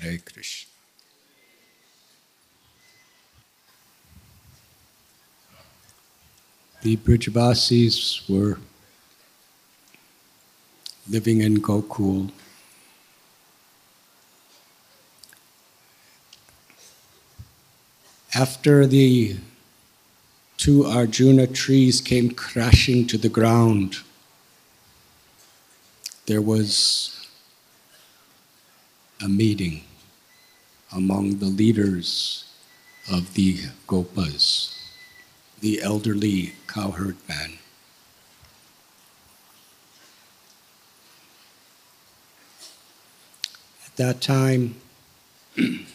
Hare Krishna. The Brijavasis were living in Gokul. After the two Arjuna trees came crashing to the ground, there was a meeting among the leaders of the Gopas, the elderly cowherd man. At that time, there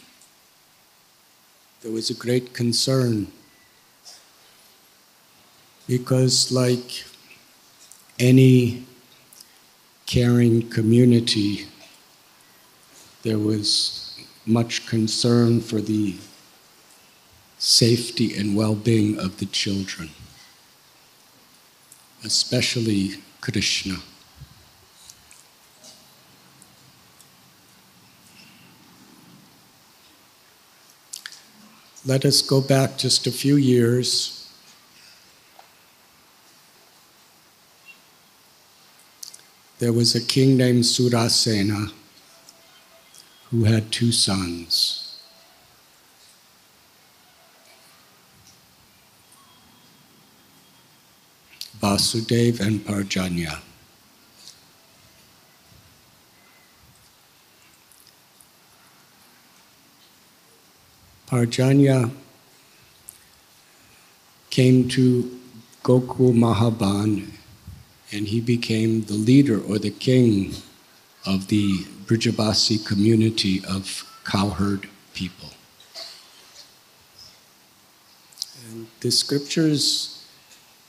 was a great concern because, like any caring community, there was much concern for the safety and well being of the children, especially Krishna. Let us go back just a few years. There was a king named Surasena who had two sons. Vasudev and Parjanya. Parjanya came to Gokul Mahaban and he became the leader or the king of the Brijavasi community of cowherd people. And the scriptures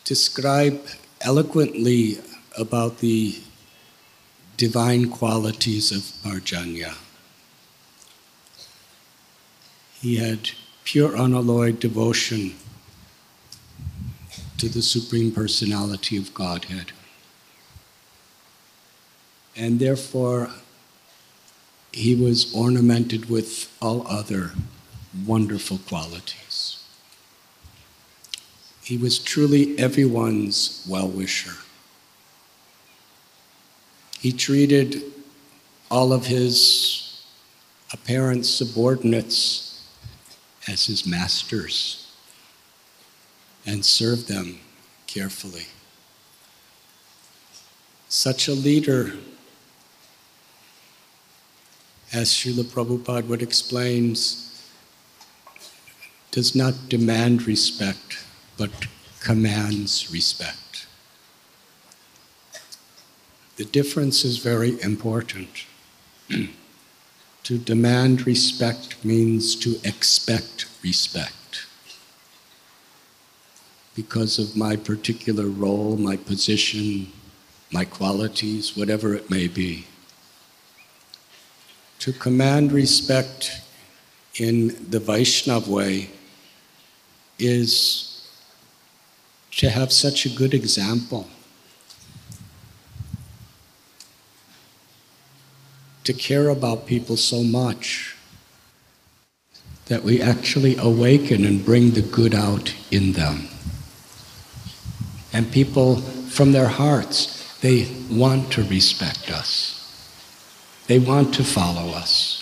describe eloquently about the divine qualities of Parjanya. He had pure unalloyed devotion to the Supreme Personality of Godhead. And therefore, he was ornamented with all other wonderful qualities. He was truly everyone's well wisher. He treated all of his apparent subordinates as his masters and served them carefully. Such a leader as Srila Prabhupada would explains, does not demand respect, but commands respect. The difference is very important. to demand respect means to expect respect. Because of my particular role, my position, my qualities, whatever it may be to command respect in the Vaishnav way is to have such a good example. To care about people so much that we actually awaken and bring the good out in them. And people, from their hearts, they want to respect us. They want to follow us.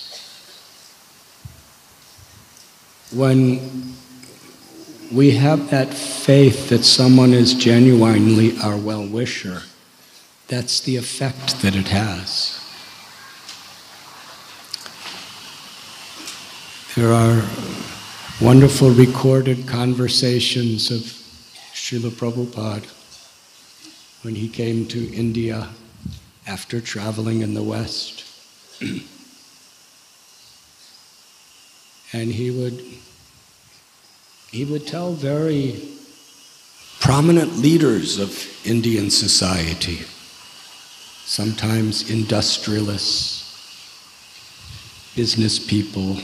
When we have that faith that someone is genuinely our well wisher, that's the effect that it has. There are wonderful recorded conversations of Srila Prabhupada when he came to India after traveling in the West. and he would he would tell very prominent leaders of Indian society, sometimes industrialists, business people,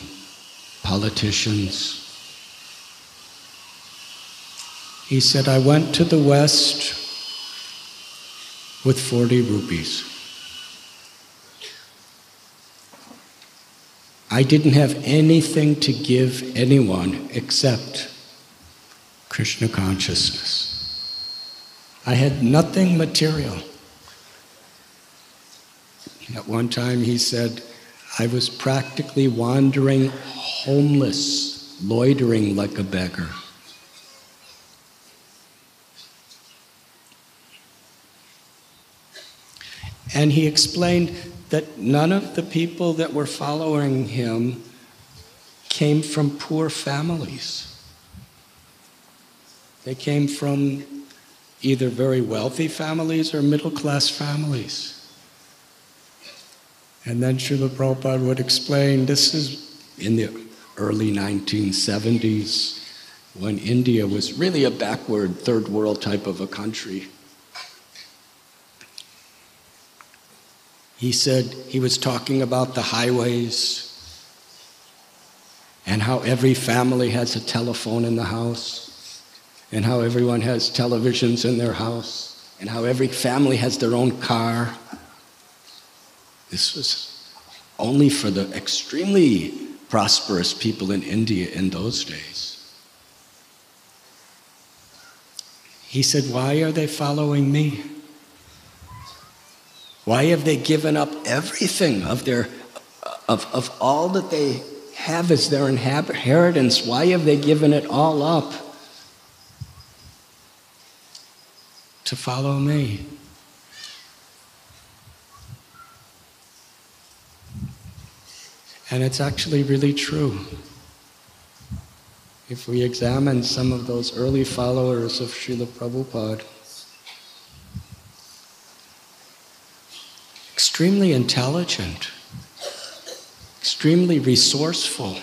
politicians. He said, I went to the West with 40 rupees. I didn't have anything to give anyone except Krishna consciousness. I had nothing material. At one time, he said, I was practically wandering homeless, loitering like a beggar. And he explained that none of the people that were following him came from poor families. They came from either very wealthy families or middle class families. And then Srila Prabhupada would explain this is in the early 1970s when India was really a backward third world type of a country. He said he was talking about the highways and how every family has a telephone in the house and how everyone has televisions in their house and how every family has their own car. This was only for the extremely prosperous people in India in those days. He said, Why are they following me? Why have they given up everything of their of, of all that they have as their inheritance? Why have they given it all up to follow me? And it's actually really true. If we examine some of those early followers of Srila Prabhupada, extremely intelligent, extremely resourceful,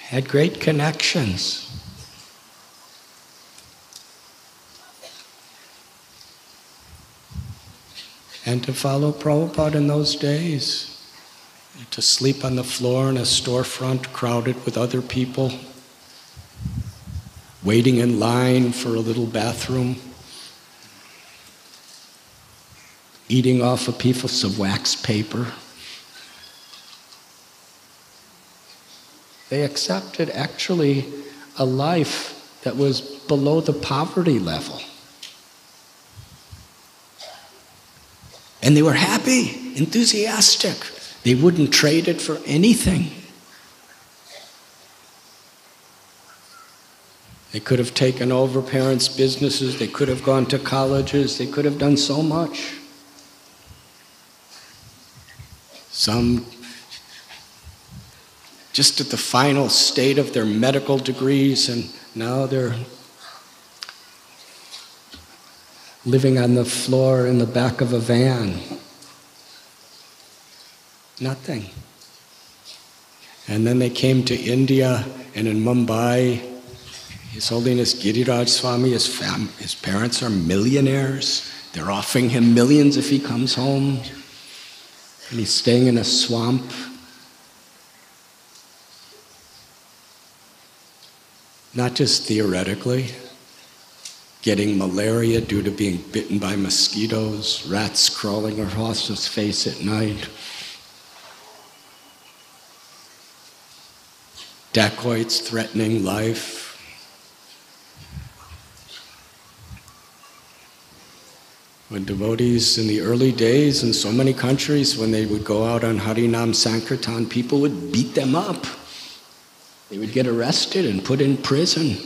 had great connections. And to follow Prabhupada in those days, to sleep on the floor in a storefront crowded with other people, waiting in line for a little bathroom. Eating off a piece of wax paper. They accepted actually a life that was below the poverty level. And they were happy, enthusiastic. They wouldn't trade it for anything. They could have taken over parents' businesses, they could have gone to colleges, they could have done so much. Some just at the final state of their medical degrees, and now they're living on the floor in the back of a van. Nothing. And then they came to India, and in Mumbai, His Holiness Giriraj Swami, his, fam- his parents are millionaires. They're offering him millions if he comes home and he's staying in a swamp. Not just theoretically, getting malaria due to being bitten by mosquitoes, rats crawling across his face at night, dacoits threatening life. When devotees in the early days in so many countries, when they would go out on Harinam Sankirtan, people would beat them up. They would get arrested and put in prison.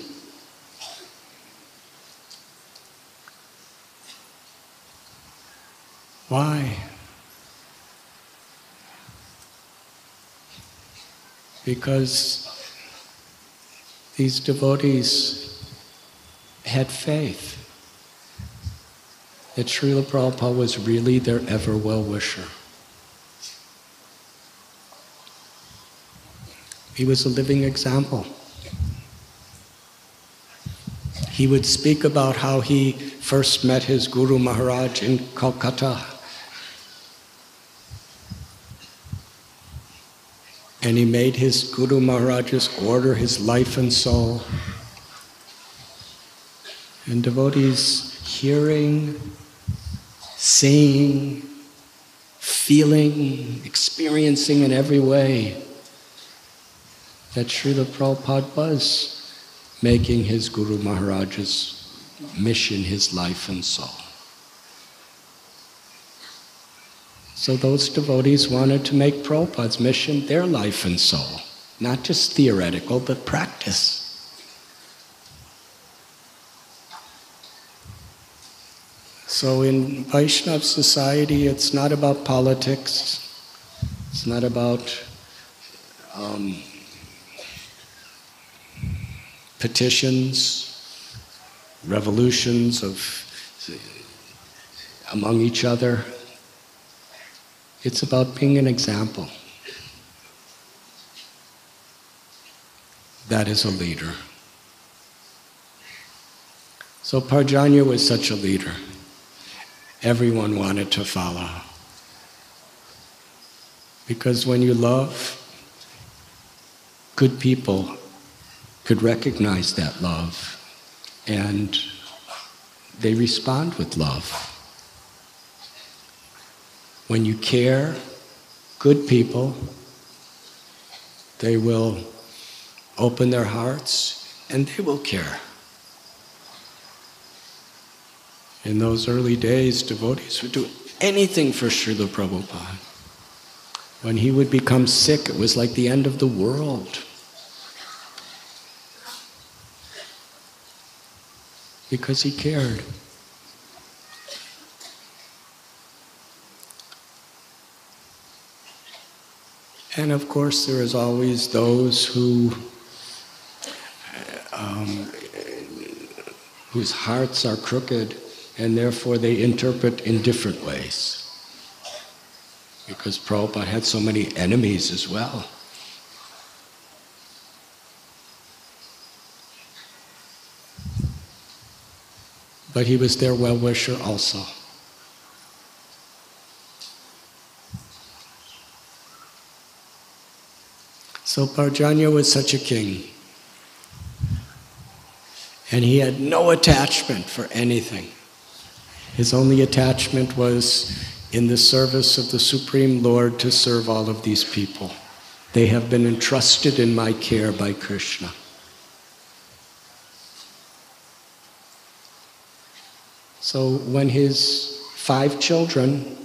Why? Because these devotees had faith that Srila Prabhupada was really their ever well wisher. He was a living example. He would speak about how he first met his Guru Maharaj in Calcutta. And he made his Guru Maharaj's order his life and soul. And devotees hearing seeing, feeling, experiencing in every way that Srila Prabhupada was making his Guru Maharaj's mission his life and soul. So those devotees wanted to make Prabhupada's mission their life and soul, not just theoretical, but practice. So in Vaishnav society, it's not about politics, it's not about um, petitions, revolutions of among each other. It's about being an example. That is a leader. So Parjanya was such a leader. Everyone wanted to follow. Because when you love, good people could recognize that love and they respond with love. When you care, good people, they will open their hearts and they will care. In those early days, devotees would do anything for Srila Prabhupada. When he would become sick, it was like the end of the world. because he cared. And of course, there is always those who, um, whose hearts are crooked and therefore they interpret in different ways. Because Prabhupada had so many enemies as well. but he was their well wisher also. So Parjanya was such a king. And he had no attachment for anything. His only attachment was in the service of the Supreme Lord to serve all of these people. They have been entrusted in my care by Krishna. So when his five children,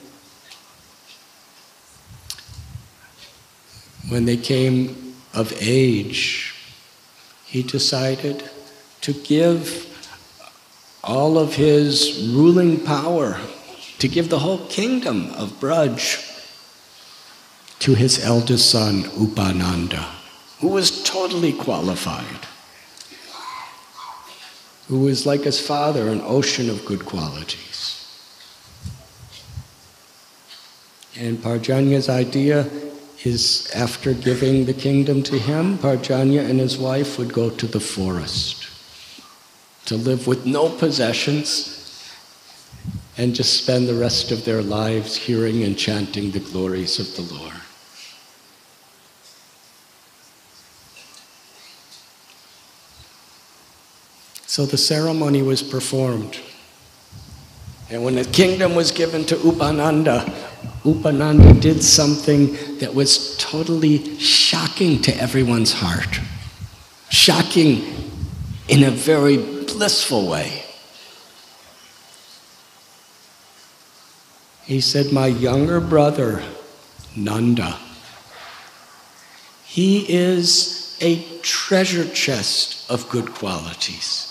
when they came of age, he decided to give all of his ruling power, to give the whole kingdom of Braj to his eldest son, Upananda, who was totally qualified who was like his father, an ocean of good qualities. And Parjanya's idea is after giving the kingdom to him, Parjanya and his wife would go to the forest to live with no possessions and just spend the rest of their lives hearing and chanting the glories of the Lord. So the ceremony was performed. And when the kingdom was given to Upananda, Upananda did something that was totally shocking to everyone's heart. Shocking in a very blissful way. He said, My younger brother, Nanda, he is a treasure chest of good qualities.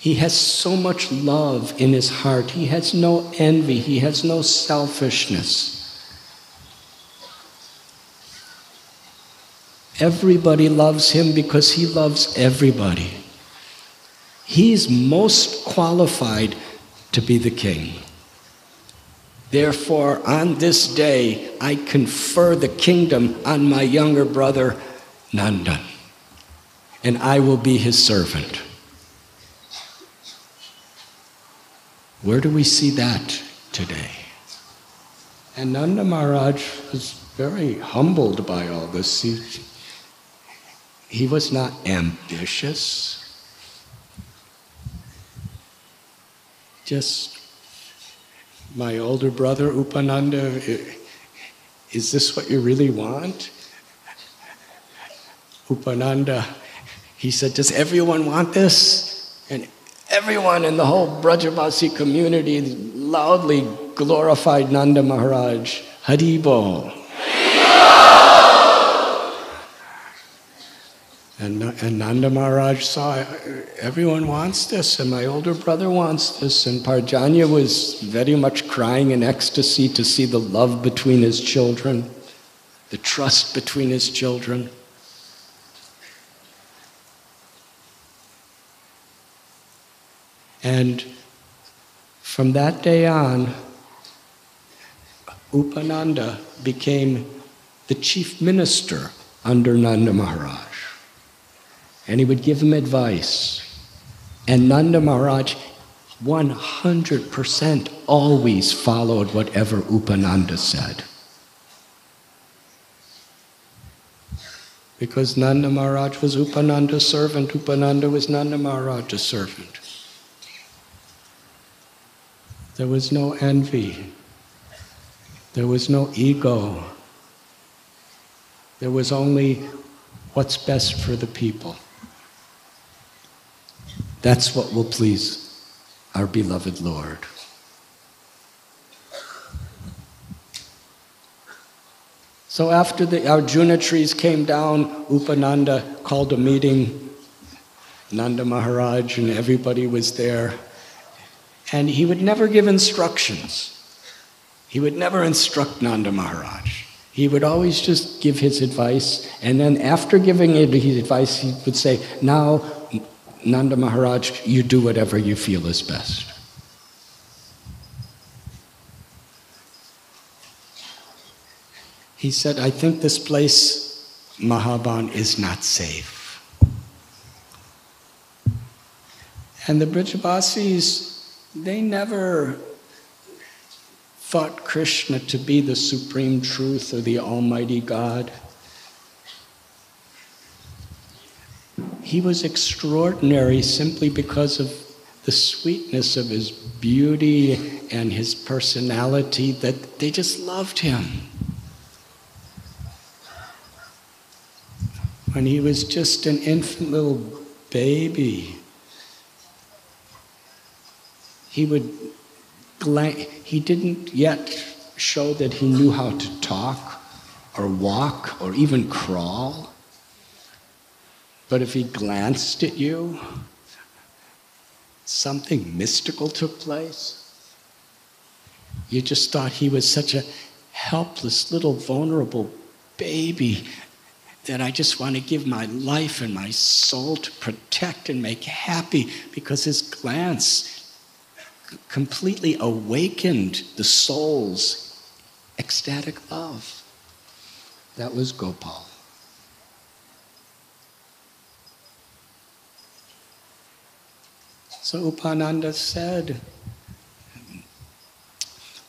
He has so much love in his heart. He has no envy. He has no selfishness. Everybody loves him because he loves everybody. He's most qualified to be the king. Therefore, on this day, I confer the kingdom on my younger brother, Nandan, and I will be his servant. Where do we see that today? And Nanda Maharaj was very humbled by all this. He, he was not ambitious, just my older brother Upananda, is this what you really want? Upananda, he said, Does everyone want this? And everyone in the whole Brajabasi community loudly glorified Nanda Maharaj. Haribol. And, and Nanda Maharaj saw everyone wants this, and my older brother wants this. And Parjanya was very much crying in ecstasy to see the love between his children, the trust between his children. And from that day on, Upananda became the chief minister under Nanda Maharaj and he would give him advice. And Nanda Maharaj 100% always followed whatever Upananda said. Because Nanda Maharaj was Upananda's servant, Upananda was Nanda Maharaj's servant. There was no envy. There was no ego. There was only what's best for the people. That's what will please our beloved Lord. So after the Arjuna trees came down, Upananda called a meeting. Nanda Maharaj and everybody was there. And he would never give instructions. He would never instruct Nanda Maharaj. He would always just give his advice, and then after giving his advice, he would say, Now Nanda Maharaj, you do whatever you feel is best. He said, I think this place, Mahaban, is not safe. And the Brijabasis, they never thought Krishna to be the supreme truth or the Almighty God. He was extraordinary simply because of the sweetness of his beauty and his personality that they just loved him. When he was just an infant little baby, he would he didn't yet show that he knew how to talk or walk or even crawl. But if he glanced at you, something mystical took place. You just thought he was such a helpless, little, vulnerable baby that I just want to give my life and my soul to protect and make happy because his glance completely awakened the soul's ecstatic love. That was Gopal. So Upananda said,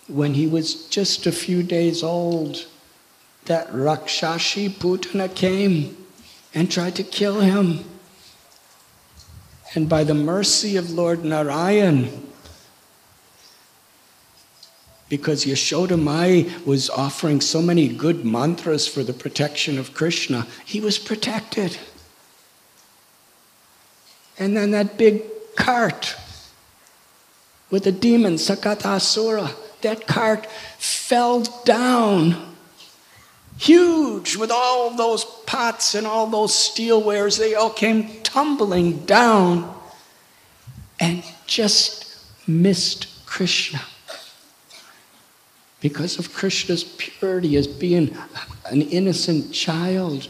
when he was just a few days old, that Rakshashi Putana came and tried to kill him. And by the mercy of Lord Narayan, because Yashoda Mai was offering so many good mantras for the protection of Krishna, he was protected. And then that big cart with the demon Sakatasura. That cart fell down, huge, with all those pots and all those steelwares. They all came tumbling down and just missed Krishna. Because of Krishna's purity as being an innocent child,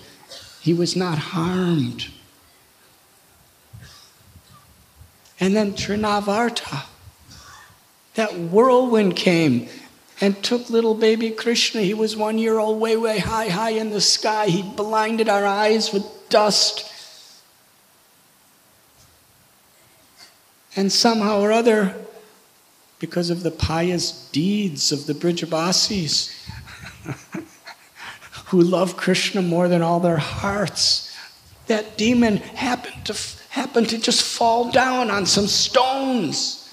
he was not harmed. And then Trinavarta, that whirlwind came and took little baby Krishna. He was one year old, way, way high, high in the sky. He blinded our eyes with dust. And somehow or other, because of the pious deeds of the Brijabasis, who love Krishna more than all their hearts, that demon happened to happened to just fall down on some stones.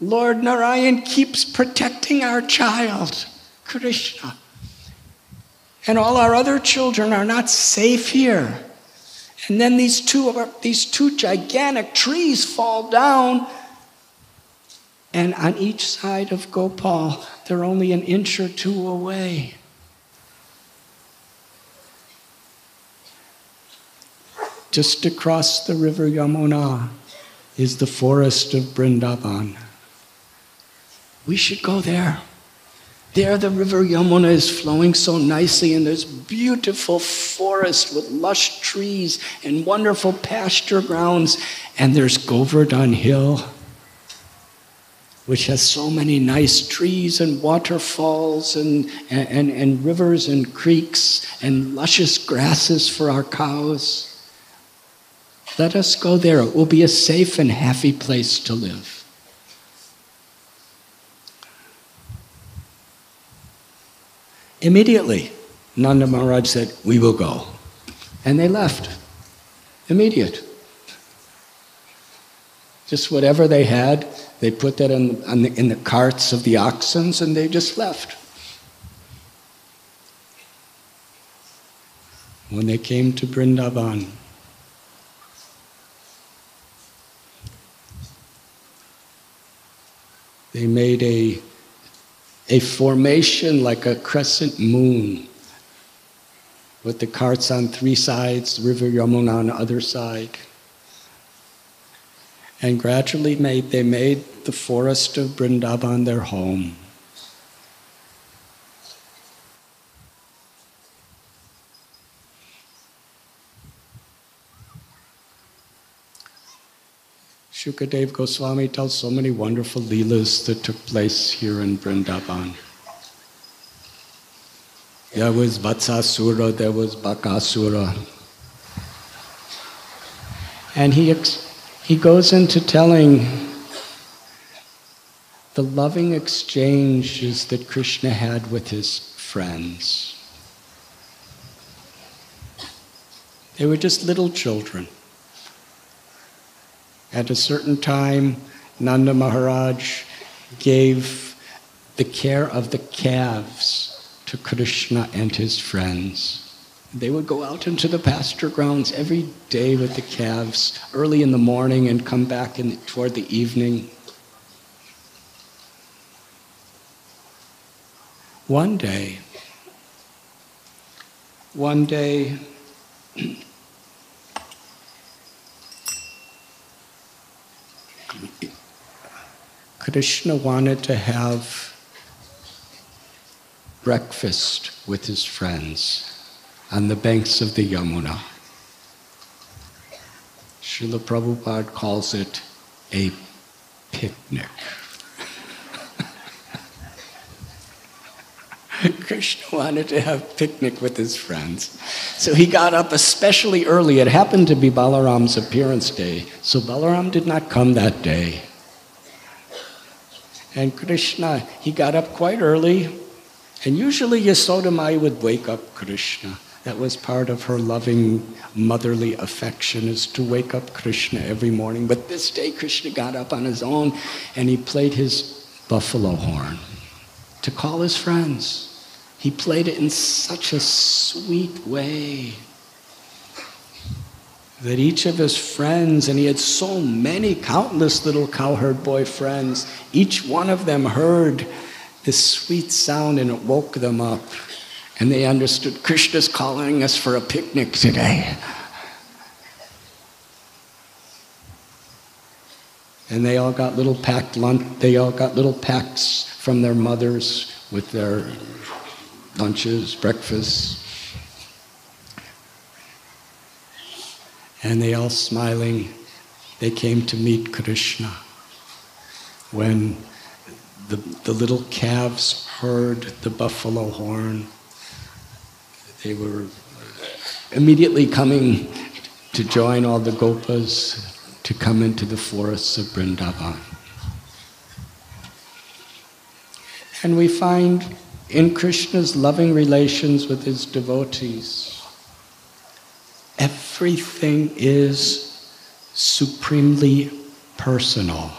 Lord Narayan keeps protecting our child, Krishna. And all our other children are not safe here. And then these two, these two gigantic trees fall down. And on each side of Gopal, they're only an inch or two away. Just across the river Yamuna is the forest of Brindavan. We should go there. There, the river Yamuna is flowing so nicely, and there's beautiful forest with lush trees and wonderful pasture grounds. And there's Govardhan Hill, which has so many nice trees and waterfalls and, and, and, and rivers and creeks and luscious grasses for our cows. Let us go there. It will be a safe and happy place to live. Immediately, Nanda Maharaj said, We will go. And they left. Immediate. Just whatever they had, they put that in, the, in the carts of the oxen and they just left. When they came to Brindavan, they made a a formation like a crescent moon with the carts on three sides, the river Yamuna on the other side. And gradually made, they made the forest of Brindavan their home. Shukadev Goswami tells so many wonderful leelas that took place here in Vrindavan. There was Vatsasura, there was Bakasura. And he, he goes into telling the loving exchanges that Krishna had with his friends. They were just little children. At a certain time, Nanda Maharaj gave the care of the calves to Krishna and his friends. They would go out into the pasture grounds every day with the calves early in the morning and come back in, toward the evening. One day, one day, Krishna wanted to have breakfast with his friends on the banks of the Yamuna. Srila Prabhupada calls it a picnic. Krishna wanted to have picnic with his friends. So he got up especially early. It happened to be Balaram's appearance day. So Balaram did not come that day. And Krishna, he got up quite early. And usually Yasodamai would wake up Krishna. That was part of her loving motherly affection is to wake up Krishna every morning. But this day Krishna got up on his own and he played his buffalo horn to call his friends. He played it in such a sweet way that each of his friends, and he had so many, countless little cowherd boy friends, each one of them heard this sweet sound and it woke them up. And they understood Krishna's calling us for a picnic today. And they all got little packed lunch, they all got little packs from their mothers with their lunches, breakfasts. And they all smiling, they came to meet Krishna. When the, the little calves heard the buffalo horn, they were immediately coming to join all the gopas to come into the forests of Vrindavan. And we find in Krishna's loving relations with his devotees, everything is supremely personal.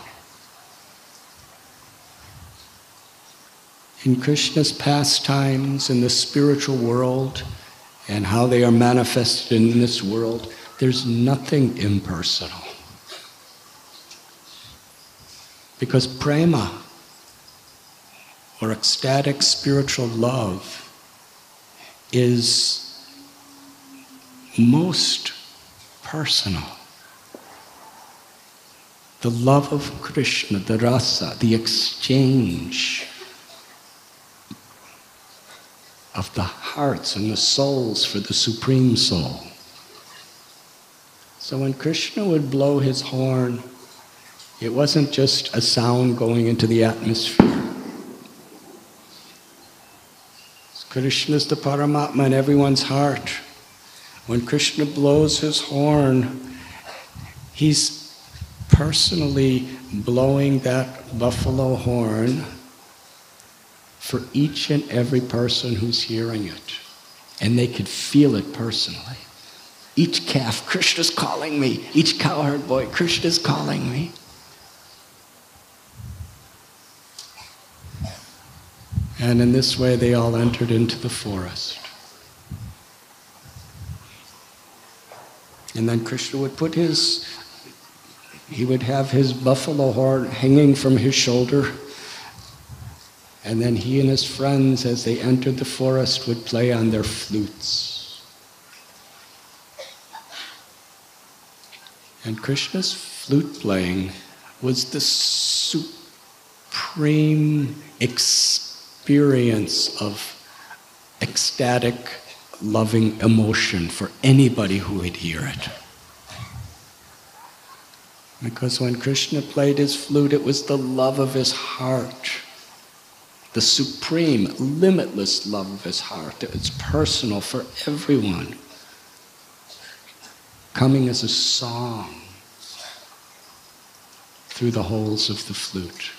in Krishna's pastimes in the spiritual world and how they are manifested in this world, there's nothing impersonal. Because prema, or ecstatic spiritual love, is most personal. The love of Krishna, the rasa, the exchange of the hearts and the souls for the Supreme Soul. So when Krishna would blow his horn, it wasn't just a sound going into the atmosphere. Krishna is the Paramatma in everyone's heart. When Krishna blows his horn, he's personally blowing that buffalo horn for each and every person who's hearing it. And they could feel it personally. Each calf, Krishna's calling me. Each cowherd boy, Krishna's calling me. And in this way, they all entered into the forest. And then Krishna would put his, he would have his buffalo horn hanging from his shoulder. And then he and his friends, as they entered the forest, would play on their flutes. And Krishna's flute playing was the supreme experience of ecstatic, loving emotion for anybody who would hear it. Because when Krishna played his flute, it was the love of his heart, the supreme, limitless love of his heart. It's personal for everyone, coming as a song through the holes of the flute,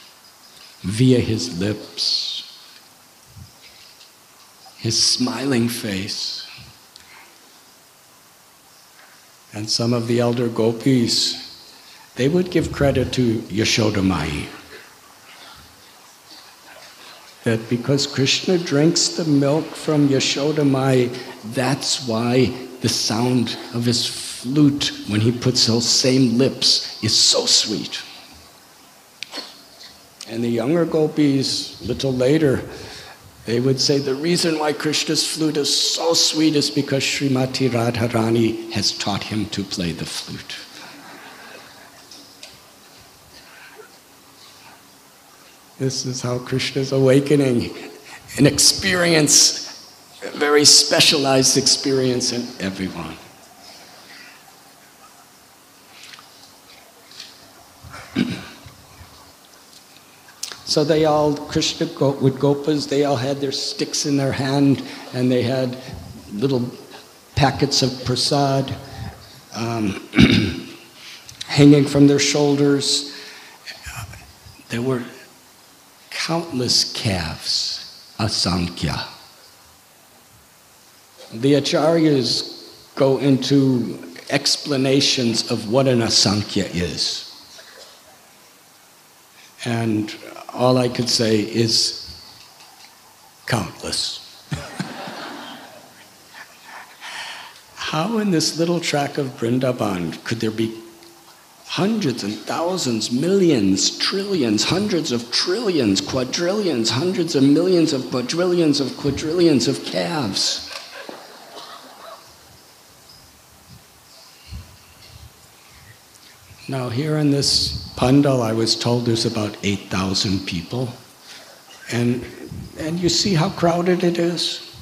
via his lips his smiling face. And some of the elder gopis, they would give credit to Yashoda Mai. That because Krishna drinks the milk from Yashoda Mai, that's why the sound of his flute when he puts those same lips is so sweet. And the younger gopis, a little later, they would say the reason why Krishna's flute is so sweet is because Srimati Radharani has taught him to play the flute. This is how Krishna's awakening, an experience, a very specialized experience in everyone. So they all, Krishna with gopas, they all had their sticks in their hand and they had little packets of prasad um, hanging from their shoulders. There were countless calves, asankhya. The acharyas go into explanations of what an asankhya is. And all I could say is countless. How in this little track of Vrindavan could there be hundreds and thousands, millions, trillions, hundreds of trillions, quadrillions, hundreds of millions of quadrillions of quadrillions of calves? Now, here in this pandal, I was told there's about 8,000 people. And, and you see how crowded it is?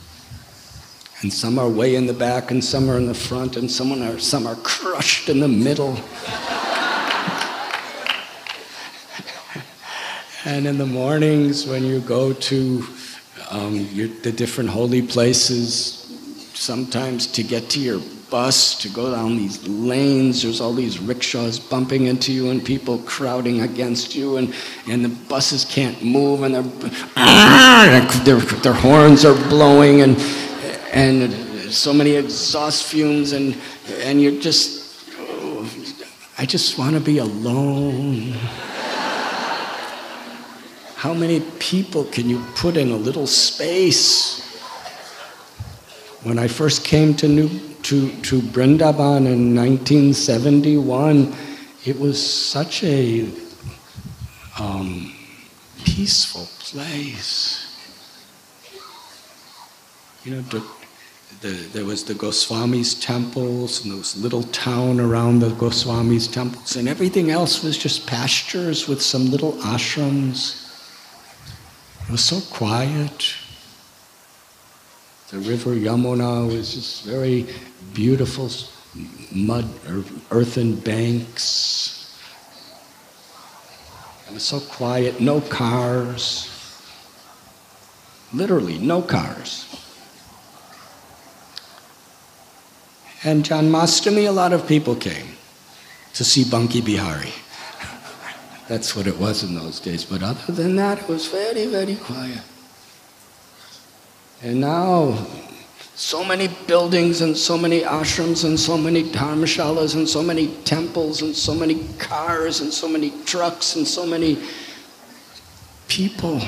And some are way in the back, and some are in the front, and some are, some are crushed in the middle. and in the mornings, when you go to um, your, the different holy places, sometimes to get to your bus to go down these lanes. There's all these rickshaws bumping into you and people crowding against you, and, and the buses can't move, and ah, their, their horns are blowing, and, and so many exhaust fumes, and, and you're just, oh, I just want to be alone. How many people can you put in a little space? When I first came to, New, to, to Brindaban in 1971, it was such a um, peaceful place. You know, the, the, there was the Goswami's temples and was little town around the Goswami's temples, and everything else was just pastures with some little ashrams. It was so quiet. The river Yamuna was just very beautiful mud or earthen banks. It was so quiet, no cars. Literally, no cars. And Janmashtami, a lot of people came to see Banki Bihari. That's what it was in those days. But other than that, it was very, very quiet. And now, so many buildings and so many ashrams and so many dharmashalas and so many temples and so many cars and so many trucks and so many people.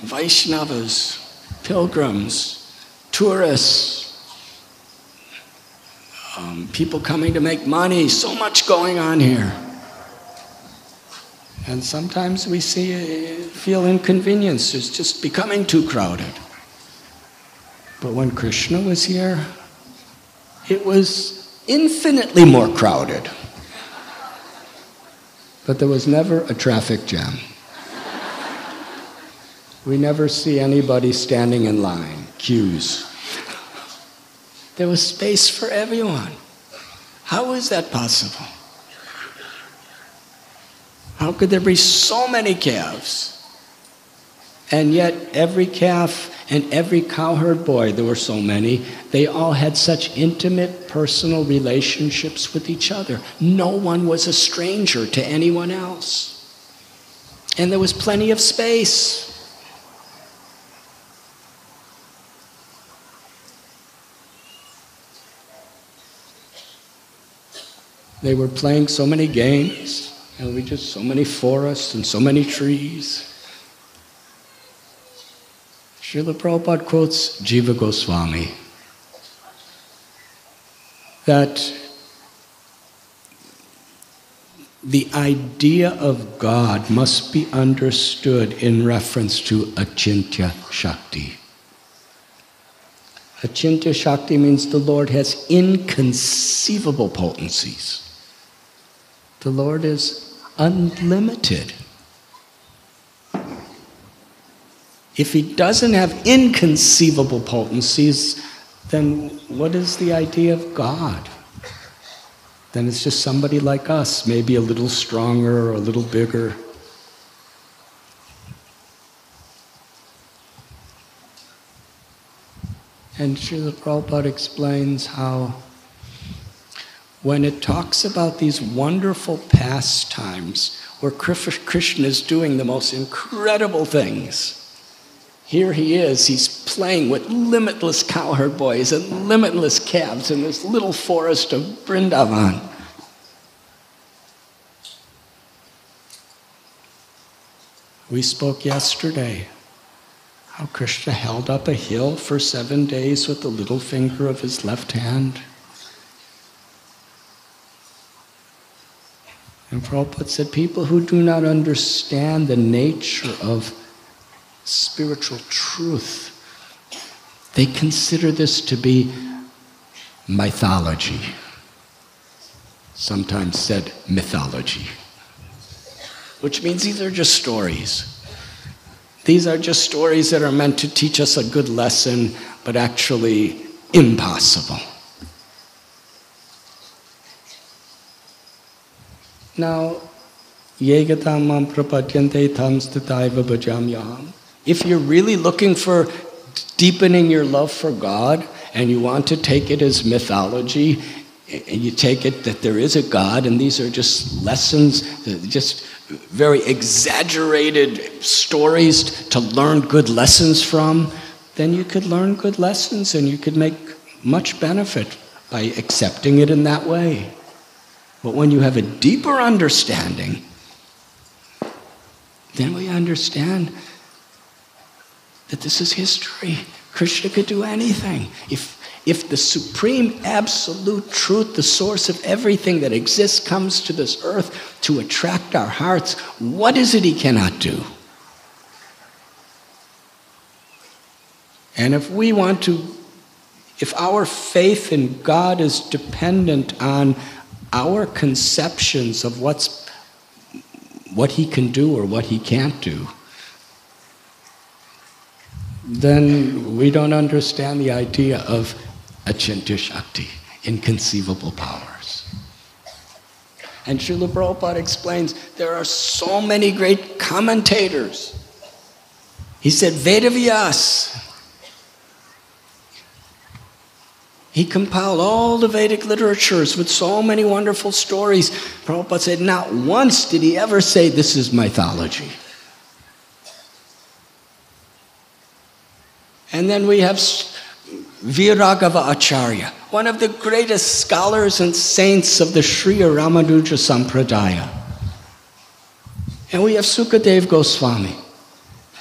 Vaishnavas, pilgrims, tourists, um, people coming to make money, so much going on here. And sometimes we see, feel inconvenience, it's just becoming too crowded. But when Krishna was here, it was infinitely more crowded. But there was never a traffic jam. We never see anybody standing in line, queues. There was space for everyone. How is that possible? How could there be so many calves? And yet, every calf and every cowherd boy, there were so many, they all had such intimate personal relationships with each other. No one was a stranger to anyone else. And there was plenty of space. They were playing so many games, and we just so many forests and so many trees. Srila Prabhupada quotes Jiva Goswami that the idea of God must be understood in reference to Achintya Shakti. Achintya Shakti means the Lord has inconceivable potencies. The Lord is unlimited. If He doesn't have inconceivable potencies, then what is the idea of God? Then it's just somebody like us, maybe a little stronger or a little bigger. And Srila Prabhupada explains how when it talks about these wonderful pastimes where Krishna is doing the most incredible things. Here he is, he's playing with limitless cowherd boys and limitless calves in this little forest of Vrindavan. We spoke yesterday how Krishna held up a hill for seven days with the little finger of his left hand. And Prabhupada said, people who do not understand the nature of spiritual truth, they consider this to be mythology. Sometimes said mythology, which means these are just stories. These are just stories that are meant to teach us a good lesson, but actually impossible. Now, yegatam prapadyante tam stitaiva. If you're really looking for deepening your love for God and you want to take it as mythology, and you take it that there is a God and these are just lessons, just very exaggerated stories to learn good lessons from, then you could learn good lessons and you could make much benefit by accepting it in that way. But when you have a deeper understanding, then we understand that this is history. Krishna could do anything. If, if the supreme absolute truth, the source of everything that exists, comes to this earth to attract our hearts, what is it he cannot do? And if we want to, if our faith in God is dependent on our conceptions of what's what he can do or what he can't do, then we don't understand the idea of achintya shakti, inconceivable powers. And Srila Prabhupada explains there are so many great commentators. He said, Vedavyas. He compiled all the Vedic literatures with so many wonderful stories. Prabhupada said, not once did he ever say, This is mythology. And then we have Viraraghava Acharya, one of the greatest scholars and saints of the Sri Ramanuja Sampradaya. And we have Sukadev Goswami.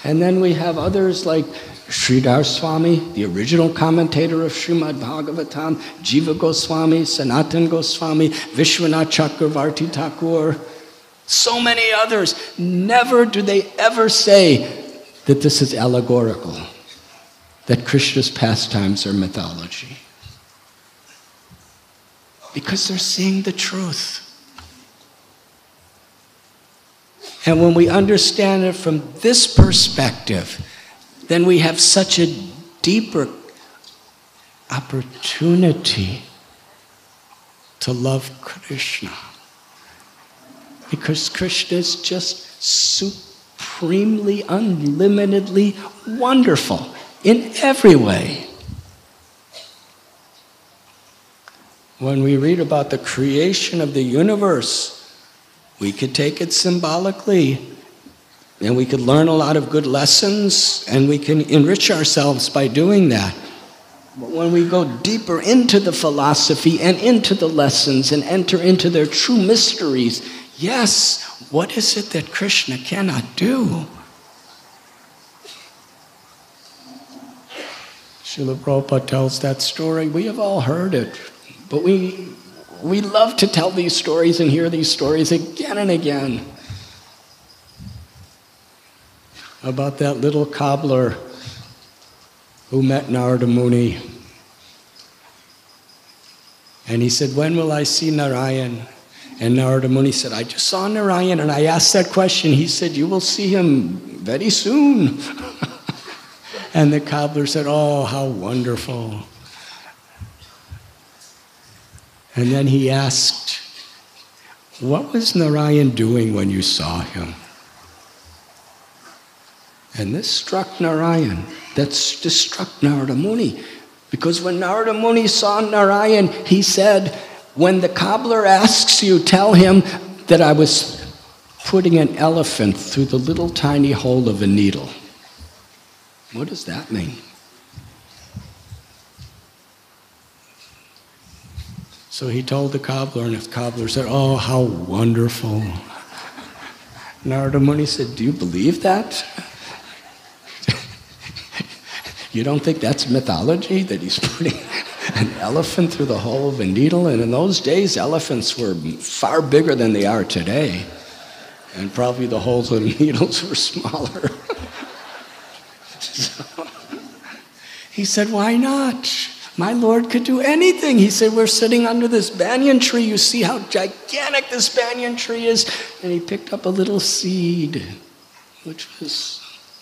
And then we have others like Sridhar Swami, the original commentator of Srimad Bhagavatam, Jiva Goswami, Sanatan Goswami, Vishwanath Chakravarti Thakur, so many others. Never do they ever say that this is allegorical that Krishna's pastimes are mythology. Because they're seeing the truth. And when we understand it from this perspective, then we have such a deeper opportunity to love Krishna. Because Krishna is just supremely, unlimitedly wonderful in every way. When we read about the creation of the universe, we could take it symbolically and we could learn a lot of good lessons and we can enrich ourselves by doing that. But when we go deeper into the philosophy and into the lessons and enter into their true mysteries, yes, what is it that Krishna cannot do? Srila Prabhupada tells that story. We have all heard it, but we, we love to tell these stories and hear these stories again and again about that little cobbler who met Narada Muni. And he said, When will I see Narayan? And Narada Muni said, I just saw Narayan. And I asked that question. He said, You will see him very soon. And the cobbler said, Oh, how wonderful. And then he asked, What was Narayan doing when you saw him? And this struck Narayan. This struck Narada Muni. Because when Narada Muni saw Narayan, he said, When the cobbler asks you, tell him that I was putting an elephant through the little tiny hole of a needle. What does that mean? So he told the cobbler, and the cobbler said, Oh, how wonderful. Narada Muni said, Do you believe that? you don't think that's mythology, that he's putting an elephant through the hole of a needle? And in those days, elephants were far bigger than they are today. And probably the holes of the needles were smaller. So he said, Why not? My Lord could do anything. He said, We're sitting under this banyan tree. You see how gigantic this banyan tree is? And he picked up a little seed, which was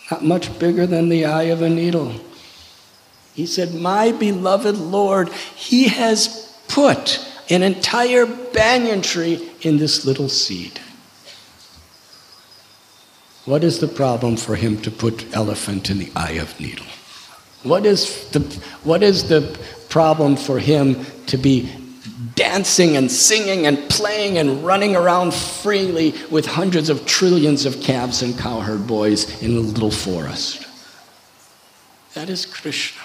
not much bigger than the eye of a needle. He said, My beloved Lord, He has put an entire banyan tree in this little seed. What is the problem for him to put elephant in the eye of needle? What is the, what is the problem for him to be dancing and singing and playing and running around freely with hundreds of trillions of calves and cowherd boys in a little forest? That is Krishna.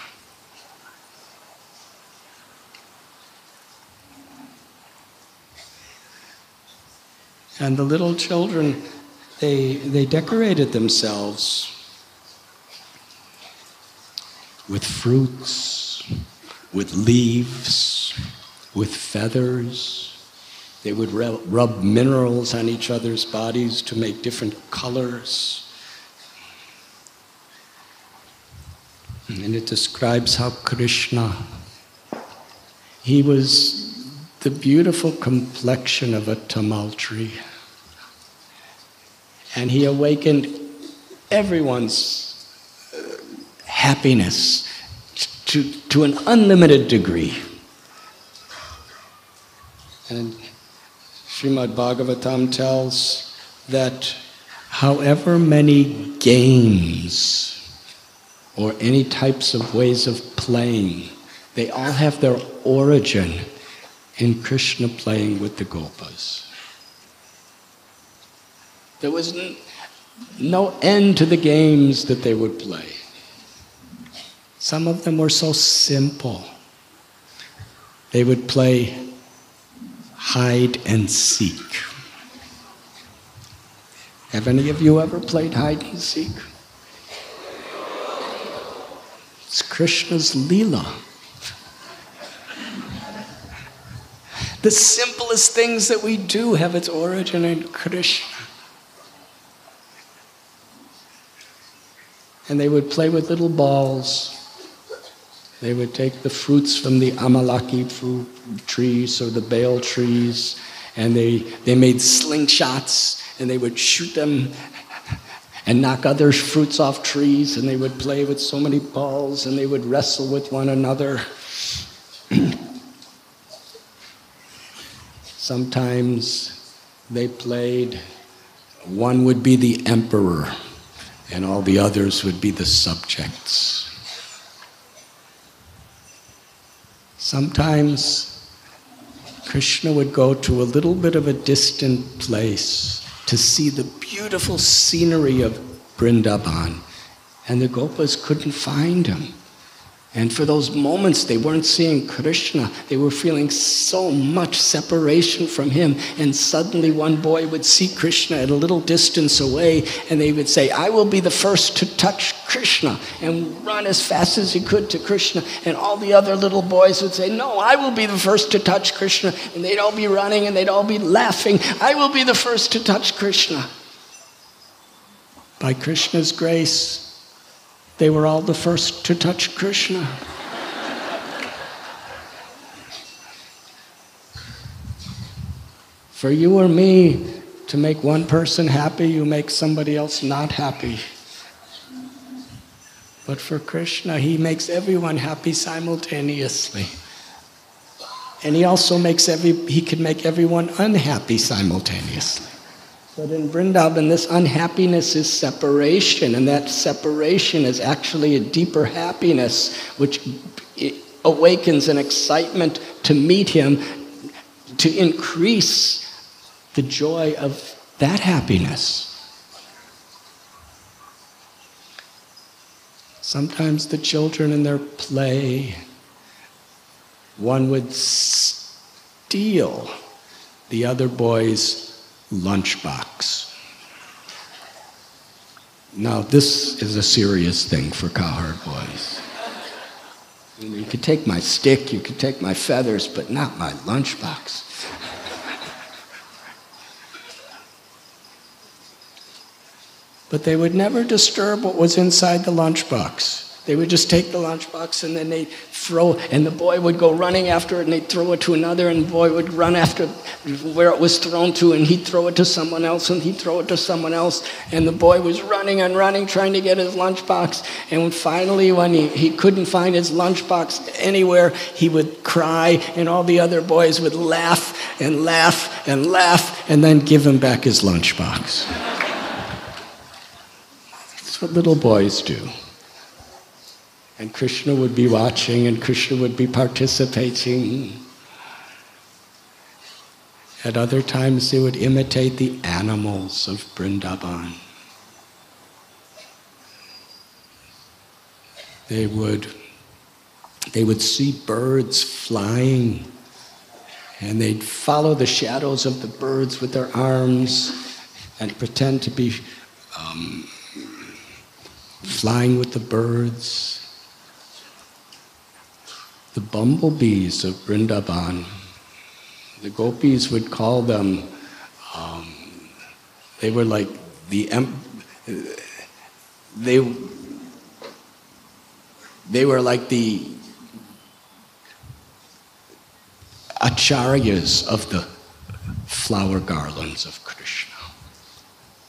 And the little children they, they decorated themselves with fruits, with leaves, with feathers. They would rub minerals on each other's bodies to make different colors. And it describes how Krishna, he was the beautiful complexion of a tamal tree. And he awakened everyone's uh, happiness to, to an unlimited degree. And Srimad Bhagavatam tells that however many games or any types of ways of playing, they all have their origin in Krishna playing with the Gopas. There was no end to the games that they would play. Some of them were so simple. They would play hide and seek. Have any of you ever played hide and seek? It's Krishna's Leela. The simplest things that we do have its origin in Krishna. And they would play with little balls. They would take the fruits from the amalaki fruit trees or the bale trees, and they, they made slingshots and they would shoot them and knock other fruits off trees, and they would play with so many balls, and they would wrestle with one another. Sometimes they played, one would be the emperor, and all the others would be the subjects. Sometimes Krishna would go to a little bit of a distant place to see the beautiful scenery of Brindaban. And the Gopas couldn't find him. And for those moments, they weren't seeing Krishna. They were feeling so much separation from him. And suddenly, one boy would see Krishna at a little distance away, and they would say, I will be the first to touch Krishna, and run as fast as he could to Krishna. And all the other little boys would say, No, I will be the first to touch Krishna. And they'd all be running and they'd all be laughing. I will be the first to touch Krishna. By Krishna's grace, they were all the first to touch Krishna. For you or me to make one person happy, you make somebody else not happy. But for Krishna, he makes everyone happy simultaneously. And he also makes every, he can make everyone unhappy simultaneously. But in Vrindavan, this unhappiness is separation, and that separation is actually a deeper happiness, which awakens an excitement to meet him, to increase the joy of that happiness. Sometimes the children in their play, one would steal the other boy's lunchbox. Now, this is a serious thing for cowherd boys. You could take my stick, you could take my feathers, but not my lunchbox. but they would never disturb what was inside the lunchbox. They would just take the lunchbox and then they'd throw, and the boy would go running after it and they'd throw it to another, and the boy would run after where it was thrown to, and he'd throw it to someone else, and he'd throw it to someone else. And the boy was running and running, trying to get his lunchbox. And finally, when he, he couldn't find his lunchbox anywhere, he would cry, and all the other boys would laugh and laugh and laugh, and then give him back his lunchbox. That's what little boys do. And Krishna would be watching and Krishna would be participating. At other times, they would imitate the animals of Vrindavan. They would, they would see birds flying and they'd follow the shadows of the birds with their arms and pretend to be um, flying with the birds. The bumblebees of Vrindavan, the gopis would call them, um, they were like the, they, they were like the acharyas of the flower garlands of Krishna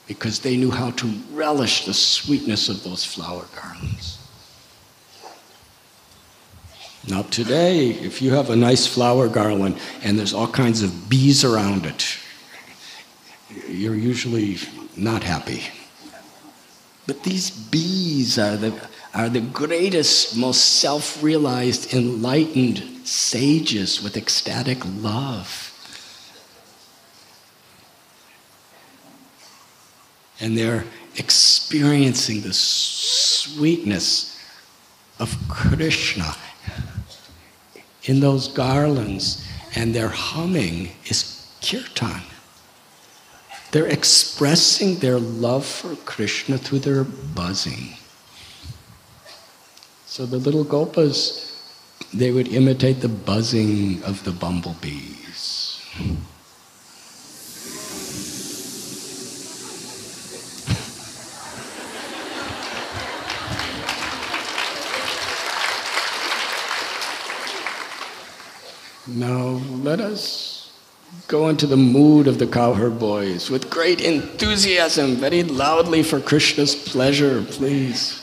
because they knew how to relish the sweetness of those flower garlands. Now, today, if you have a nice flower garland and there's all kinds of bees around it, you're usually not happy. But these bees are the, are the greatest, most self realized, enlightened sages with ecstatic love. And they're experiencing the sweetness of Krishna in those garlands, and their humming is kirtan. They're expressing their love for Krishna through their buzzing. So the little gopas, they would imitate the buzzing of the bumblebees. Now let us go into the mood of the cowherd boys with great enthusiasm, very loudly for Krishna's pleasure, please.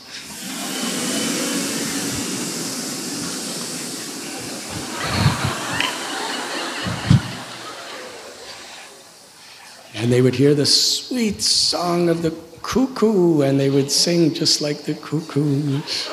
And they would hear the sweet song of the cuckoo, and they would sing just like the cuckoos.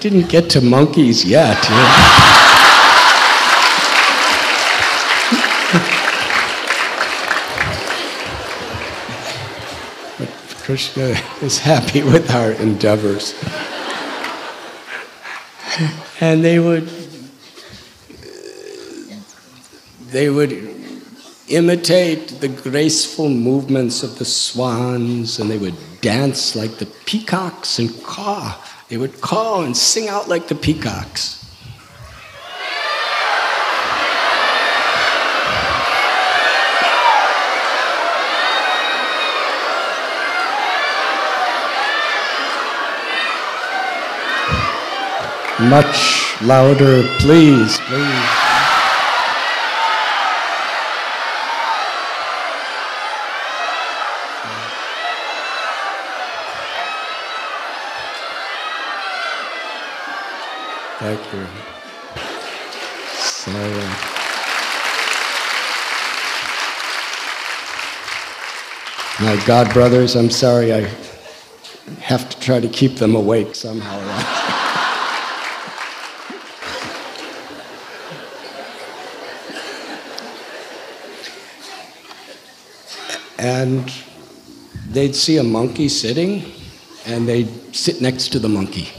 Didn't get to monkeys yet. but Krishna is happy with our endeavors. and they would they would imitate the graceful movements of the swans and they would dance like the peacocks and caw they would call and sing out like the peacocks. Much louder, please, please. Thank you. So, my God brothers, I'm sorry, I have to try to keep them awake somehow. and they'd see a monkey sitting, and they'd sit next to the monkey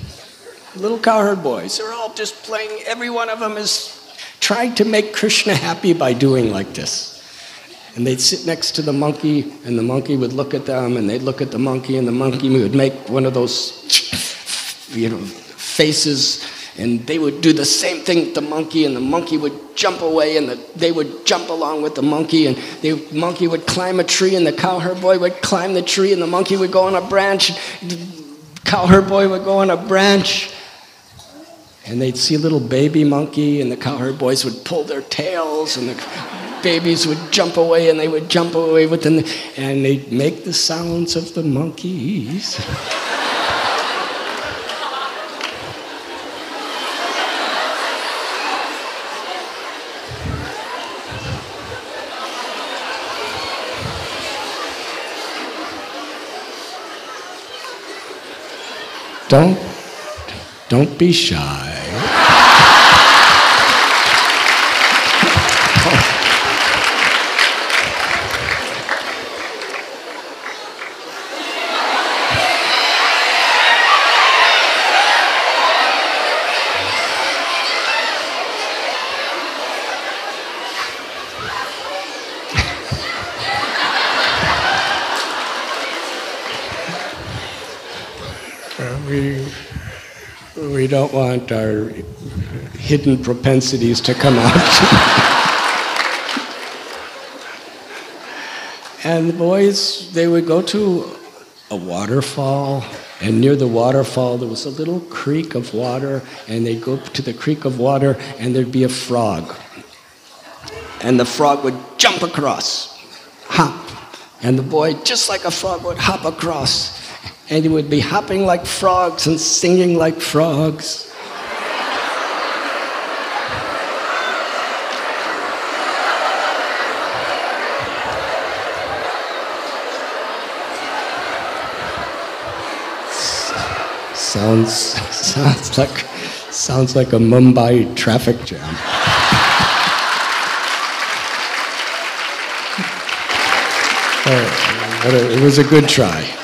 little cowherd boys. All just playing, every one of them is trying to make Krishna happy by doing like this. And they'd sit next to the monkey, and the monkey would look at them, and they'd look at the monkey, and the monkey would make one of those, you know, faces, and they would do the same thing with the monkey, and the monkey would jump away, and the, they would jump along with the monkey, and the monkey would climb a tree, and the cowherd boy would climb the tree, and the monkey would go on a branch, the cowherd boy would go on a branch, and they'd see a little baby monkey, and the cowherd boys would pull their tails, and the babies would jump away, and they would jump away with them, and they'd make the sounds of the monkeys. Don't, don't be shy. we, we don't want our hidden propensities to come out. and the boys, they would go to a waterfall, and near the waterfall there was a little creek of water, and they'd go to the creek of water, and there'd be a frog. And the frog would jump across, hop, and the boy, just like a frog, would hop across and he would be hopping like frogs and singing like frogs. Sounds, sounds like, sounds like a Mumbai traffic jam. oh, it was a good try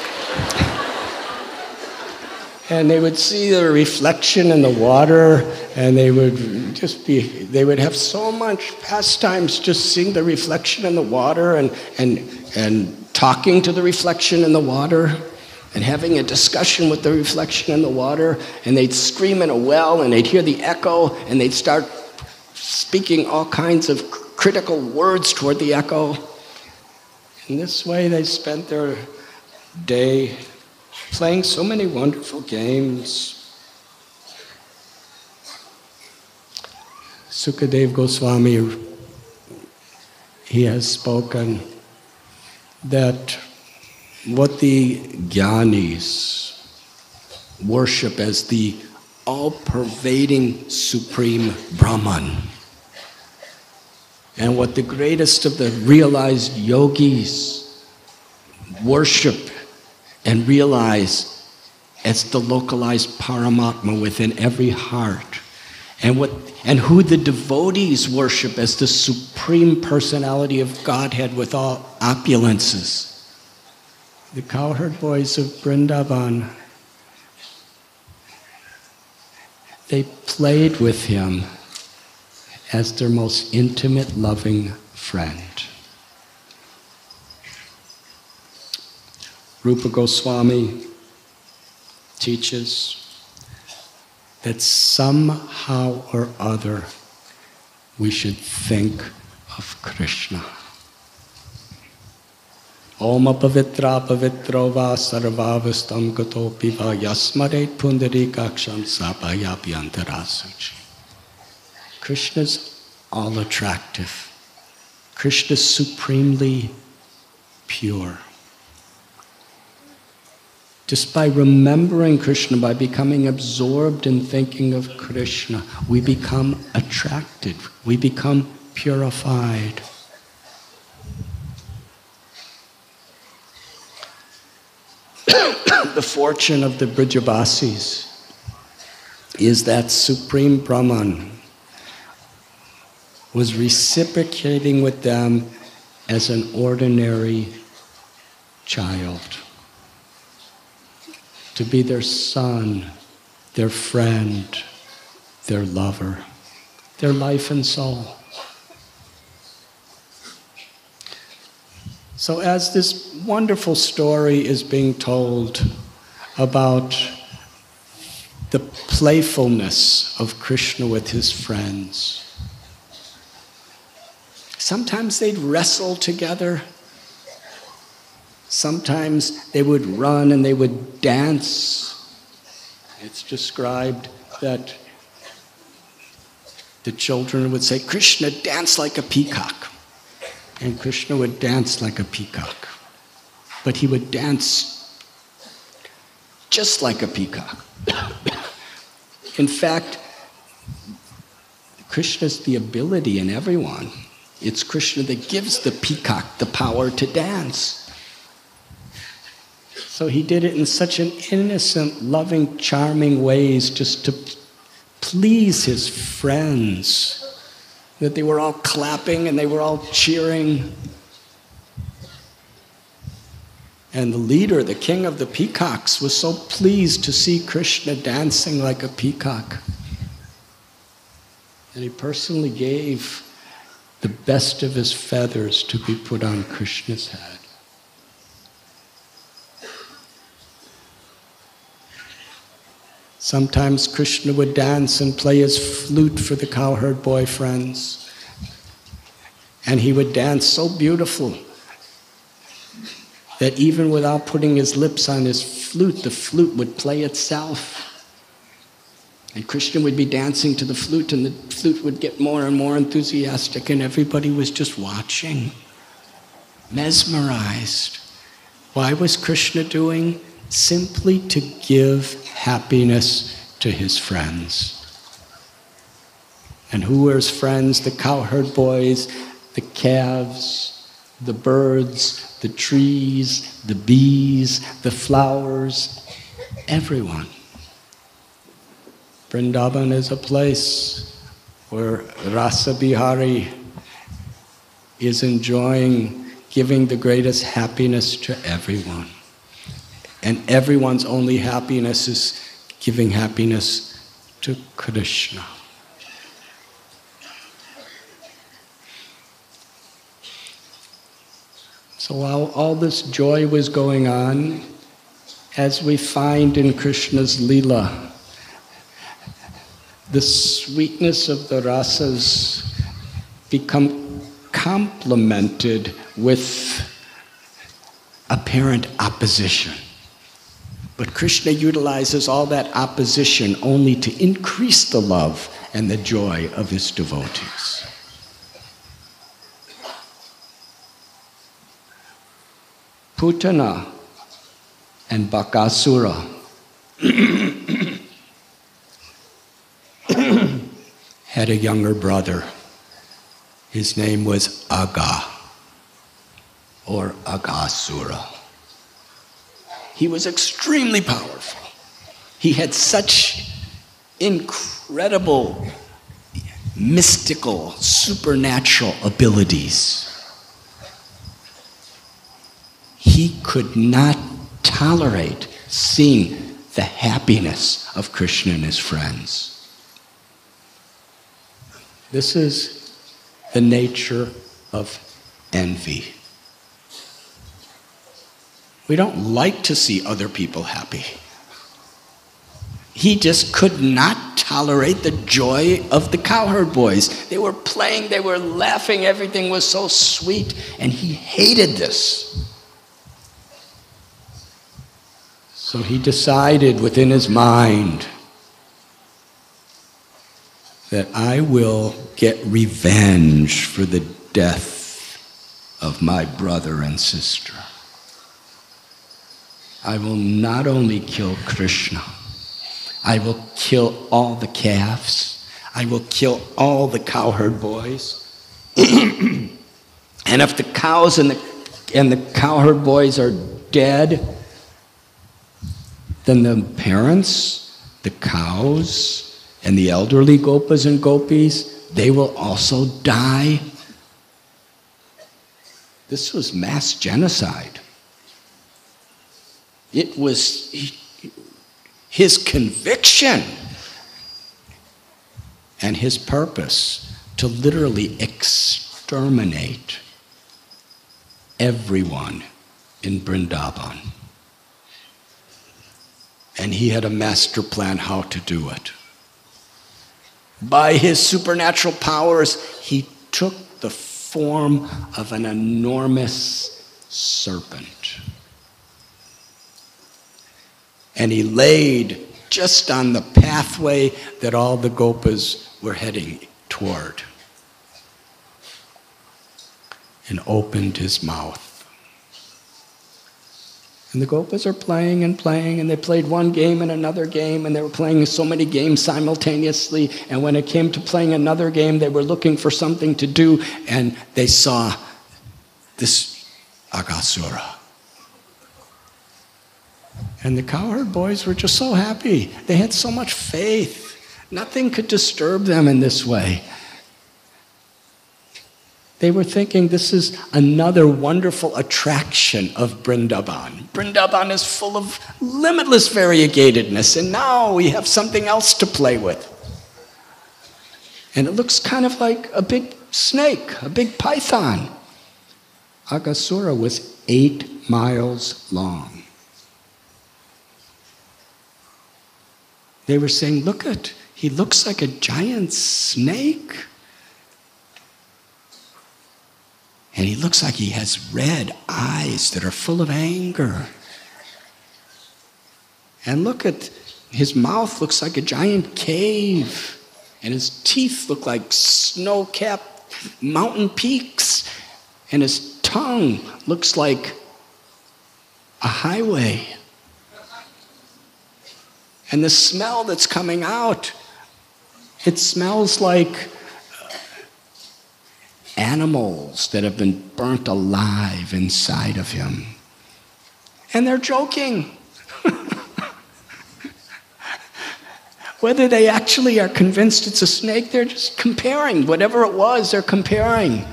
and they would see the reflection in the water and they would just be they would have so much pastimes just seeing the reflection in the water and and and talking to the reflection in the water and having a discussion with the reflection in the water. And they'd scream in a well and they'd hear the echo and they'd start speaking all kinds of critical words toward the echo. In this way they spent their day playing so many wonderful games. Sukadev Goswami, he has spoken that what the Gyanis worship as the all pervading supreme Brahman, and what the greatest of the realized yogis worship and realize it's the localized Paramatma within every heart. And, what, and who the devotees worship as the supreme personality of Godhead with all opulences. The cowherd boys of Vrindavan, they played with him as their most intimate, loving friend. Rupa Goswami teaches that somehow or other we should think of Krishna. Om apavitra pavitro va sarvavastam gatopi va yasmaret pundarikaksham sapayapyantarasuchi. Krishna's all attractive. Krishna's supremely pure. Just by remembering Krishna, by becoming absorbed in thinking of Krishna, we become attracted, we become purified. the fortune of the Brijavasis is that Supreme Brahman was reciprocating with them as an ordinary child to be their son, their friend, their lover, their life and soul. So, as this wonderful story is being told about the playfulness of Krishna with his friends, sometimes they'd wrestle together. Sometimes they would run and they would dance. It's described that the children would say, Krishna, dance like a peacock. And Krishna would dance like a peacock. But he would dance just like a peacock. in fact, Krishna's the ability in everyone. It's Krishna that gives the peacock the power to dance. So he did it in such an innocent, loving, charming ways just to please his friends that they were all clapping and they were all cheering. And the leader, the king of the peacocks, was so pleased to see Krishna dancing like a peacock. And he personally gave the best of his feathers to be put on Krishna's head. Sometimes Krishna would dance and play his flute for the cowherd boyfriends. And he would dance so beautiful that even without putting his lips on his flute, the flute would play itself. And Krishna would be dancing to the flute, and the flute would get more and more enthusiastic, and everybody was just watching, mesmerized. Why was Krishna doing? Simply to give happiness to his friends. And who were his friends? The cowherd boys, the calves, the birds, the trees, the bees, the flowers, everyone. Vrindavan is a place where Rasa Bihari is enjoying giving the greatest happiness to everyone. And everyone's only happiness is giving happiness to Krishna. So while all this joy was going on, as we find in Krishna's Leela, the sweetness of the rasas become complemented with apparent opposition. But Krishna utilizes all that opposition only to increase the love and the joy of his devotees. Putana and Bakasura had a younger brother. His name was Aga or Agasura. He was extremely powerful. He had such incredible, mystical, supernatural abilities. He could not tolerate seeing the happiness of Krishna and his friends. This is the nature of envy. We don't like to see other people happy. He just could not tolerate the joy of the cowherd boys. They were playing, they were laughing, everything was so sweet, and he hated this. So he decided within his mind that I will get revenge for the death of my brother and sister. I will not only kill Krishna, I will kill all the calves, I will kill all the cowherd boys. and if the cows and the, and the cowherd boys are dead, then the parents, the cows, and the elderly gopas and gopis, they will also die. This was mass genocide. It was his conviction and his purpose to literally exterminate everyone in Brindavan. And he had a master plan how to do it. By his supernatural powers, he took the form of an enormous serpent and he laid just on the pathway that all the gopas were heading toward and opened his mouth. And the gopas are playing and playing, and they played one game and another game, and they were playing so many games simultaneously. And when it came to playing another game, they were looking for something to do, and they saw this Agasura And the cowherd boys were just so happy. They had so much faith. Nothing could disturb them in this way. They were thinking this is another wonderful attraction of Brindaban. Brindaban is full of limitless variegatedness, and now we have something else to play with. And it looks kind of like a big snake, a big python. Aghasura was eight miles long. They were saying, Look at, he looks like a giant snake. And he looks like he has red eyes that are full of anger. And look at his mouth looks like a giant cave. And his teeth look like snow capped mountain peaks. And his tongue looks like a highway. And the smell that's coming out, it smells like animals that have been burnt alive inside of him. And they're joking. Whether they actually are convinced it's a snake, they're just comparing. Whatever it was, they're comparing.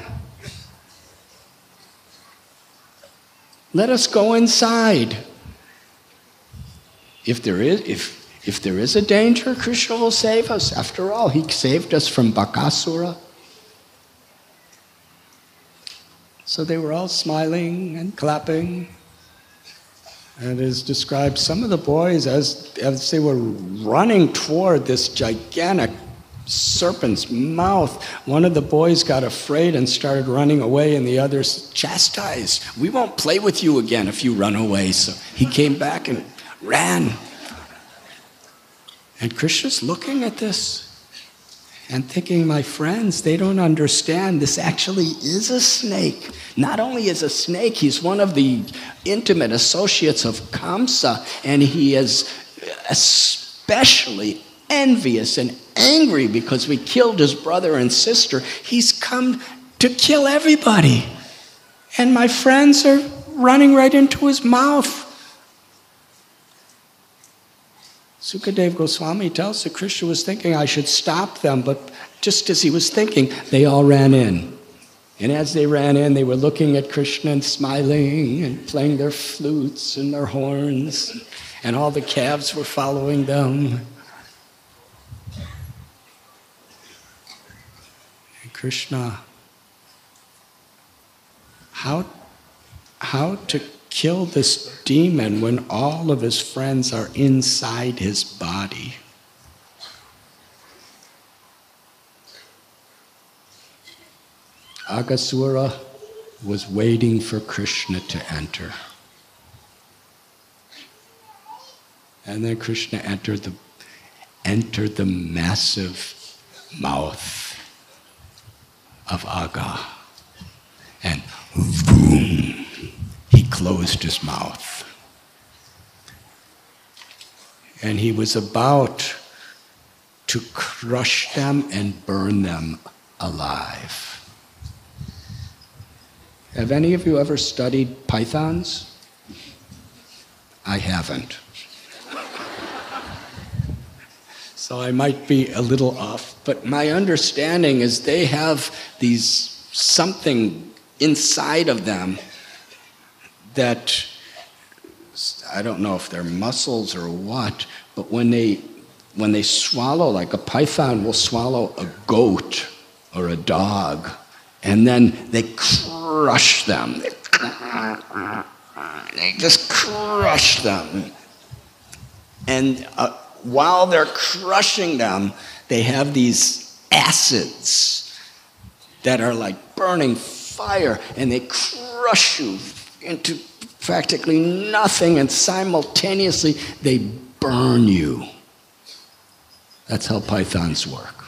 Let us go inside. If there is, if, if there is a danger, Krishna will save us. After all, he saved us from Bakasura. So they were all smiling and clapping. And it is described some of the boys as, as they were running toward this gigantic serpent's mouth. One of the boys got afraid and started running away, and the others chastised. We won't play with you again if you run away. So he came back and ran. And Krishna's looking at this and thinking, my friends, they don't understand. This actually is a snake. Not only is a snake, he's one of the intimate associates of Kamsa, and he is especially envious and angry because we killed his brother and sister. He's come to kill everybody. And my friends are running right into his mouth. Sukadev Goswami tells that Krishna was thinking I should stop them, but just as he was thinking, they all ran in. And as they ran in, they were looking at Krishna and smiling and playing their flutes and their horns, and all the calves were following them. And Krishna, how, how to kill this demon when all of his friends are inside his body. Aghasura was waiting for Krishna to enter. And then Krishna entered the, entered the massive mouth of Agha. And boom, closed his mouth. And he was about to crush them and burn them alive. Have any of you ever studied pythons? I haven't. so I might be a little off, but my understanding is they have these something inside of them that I don't know if they're muscles or what, but when they when they swallow, like a python will swallow a goat or a dog, and then they crush them. They, they just crush them. And uh, while they're crushing them, they have these acids that are like burning fire, and they crush you into practically nothing, and simultaneously they burn you. That's how pythons work.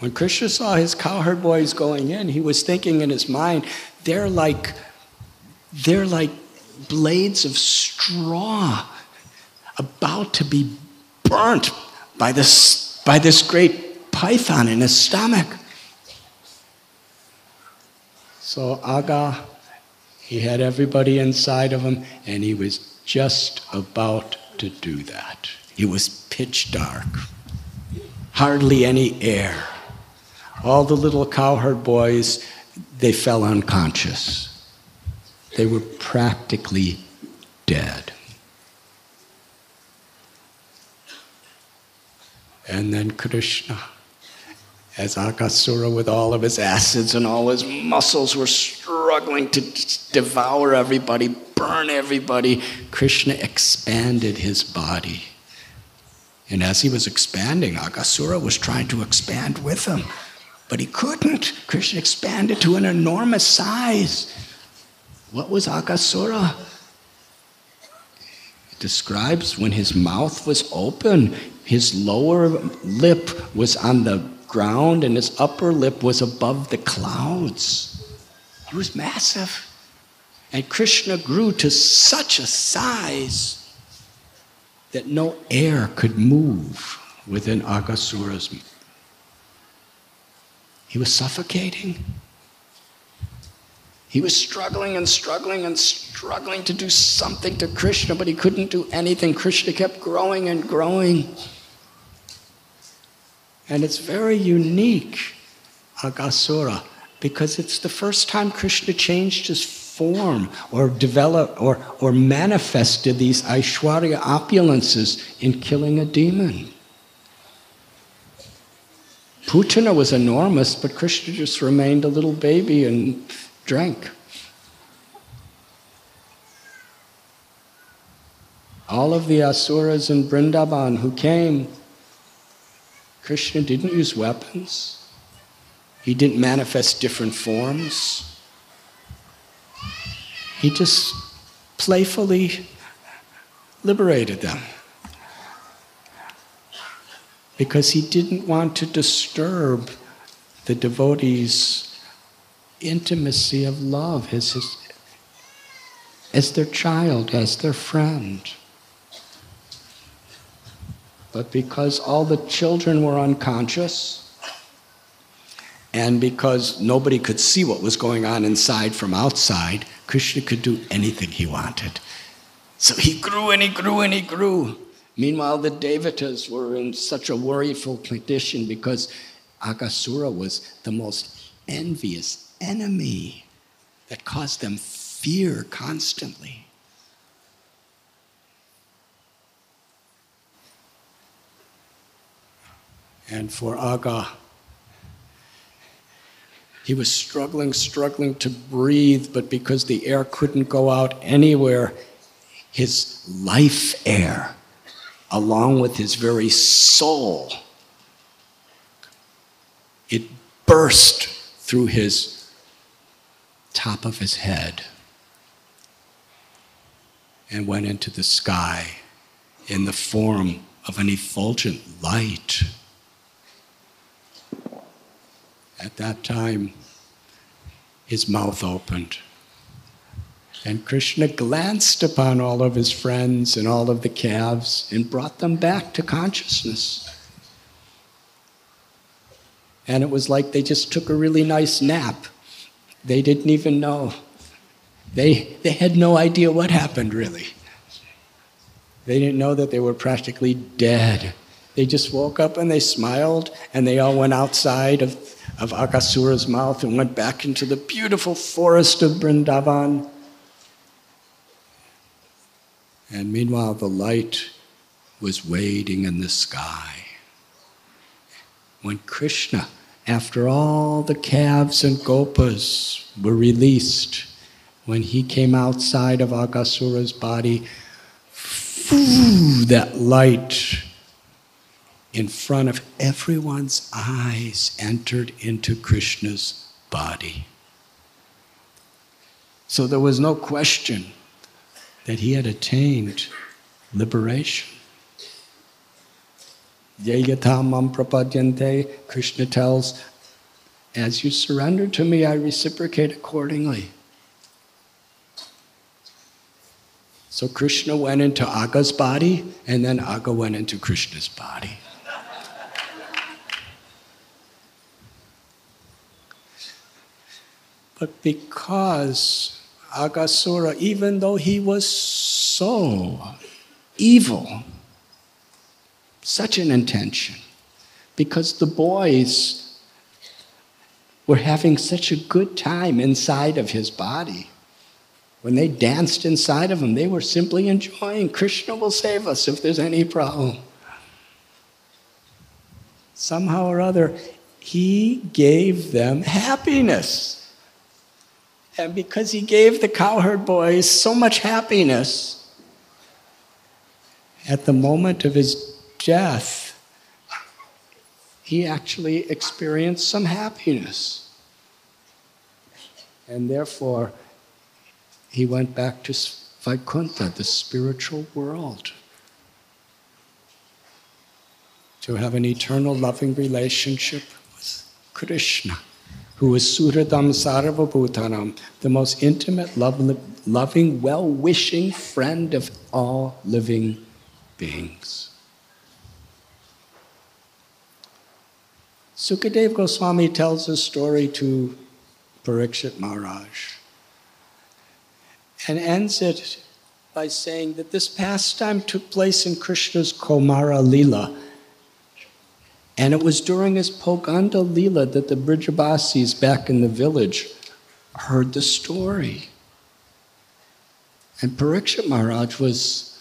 When Krishna saw his cowherd boys going in, he was thinking in his mind, they're like, they're like blades of straw about to be burnt by this, by this great python in his stomach. So Agha, He had everybody inside of him, and he was just about to do that. It was pitch dark, hardly any air. All the little cowherd boys, they fell unconscious. They were practically dead. And then Krishna, as Aghasura, with all of his acids and all his muscles, were struggling to devour everybody, burn everybody, Krishna expanded his body. And as he was expanding, Aghasura was trying to expand with him. But he couldn't. Krishna expanded to an enormous size. What was Aghasura? It describes when his mouth was open, his lower lip was on the ground and his upper lip was above the clouds. He was massive. And Krishna grew to such a size that no air could move within Aghasura's. He was suffocating. He was struggling and struggling and struggling to do something to Krishna, but he couldn't do anything. Krishna kept growing and growing. And it's very unique, Aghasura, because it's the first time Krishna changed his form or developed or, or manifested these Aishwarya opulences in killing a demon. Putana was enormous, but Krishna just remained a little baby and drank. All of the Asuras in Vrindavan who came Krishna didn't use weapons, he didn't manifest different forms. He just playfully liberated them because he didn't want to disturb the devotees' intimacy of love as, his, as their child, as their friend. But because all the children were unconscious, and because nobody could see what was going on inside from outside, Krishna could do anything he wanted. So he grew and he grew and he grew. Meanwhile, the Devatas were in such a worryful condition because Aghasura was the most envious enemy that caused them fear constantly. And for Agha. he was struggling, struggling to breathe, but because the air couldn't go out anywhere, his life air, along with his very soul, it burst through his top of his head and went into the sky in the form of an effulgent light. At that time, his mouth opened. And Krishna glanced upon all of his friends and all of the calves and brought them back to consciousness. And it was like they just took a really nice nap. They didn't even know. They, they had no idea what happened, really. They didn't know that they were practically dead. They just woke up and they smiled, and they all went outside of of Aghasura's mouth and went back into the beautiful forest of Brindavan. And meanwhile, the light was waiting in the sky. When Krishna, after all the calves and gopas were released, when he came outside of Aghasura's body, that light in front of everyone's eyes entered into Krishna's body. So there was no question that he had attained liberation. Yayatamam prapadyante, Krishna tells, as you surrender to me, I reciprocate accordingly. So Krishna went into Agha's body, and then Agha went into Krishna's body. But because Aghasura, even though he was so evil, such an intention, because the boys were having such a good time inside of his body. When they danced inside of him, they were simply enjoying. Krishna will save us if there's any problem. Somehow or other, he gave them happiness. And because he gave the cowherd boys so much happiness, at the moment of his death, he actually experienced some happiness. And therefore, he went back to Vaikuntha, the spiritual world, to have an eternal loving relationship with Krishna, who is Suhridam Sarvabhutanam, the most intimate, loving, well wishing friend of all living beings. Sukadev Goswami tells a story to Parikshit Maharaj and ends it by saying that this pastime took place in Krishna's Komara Lila. And it was during his Poganda Lila that the Brijabasis back in the village heard the story. And Parikshit Maharaj was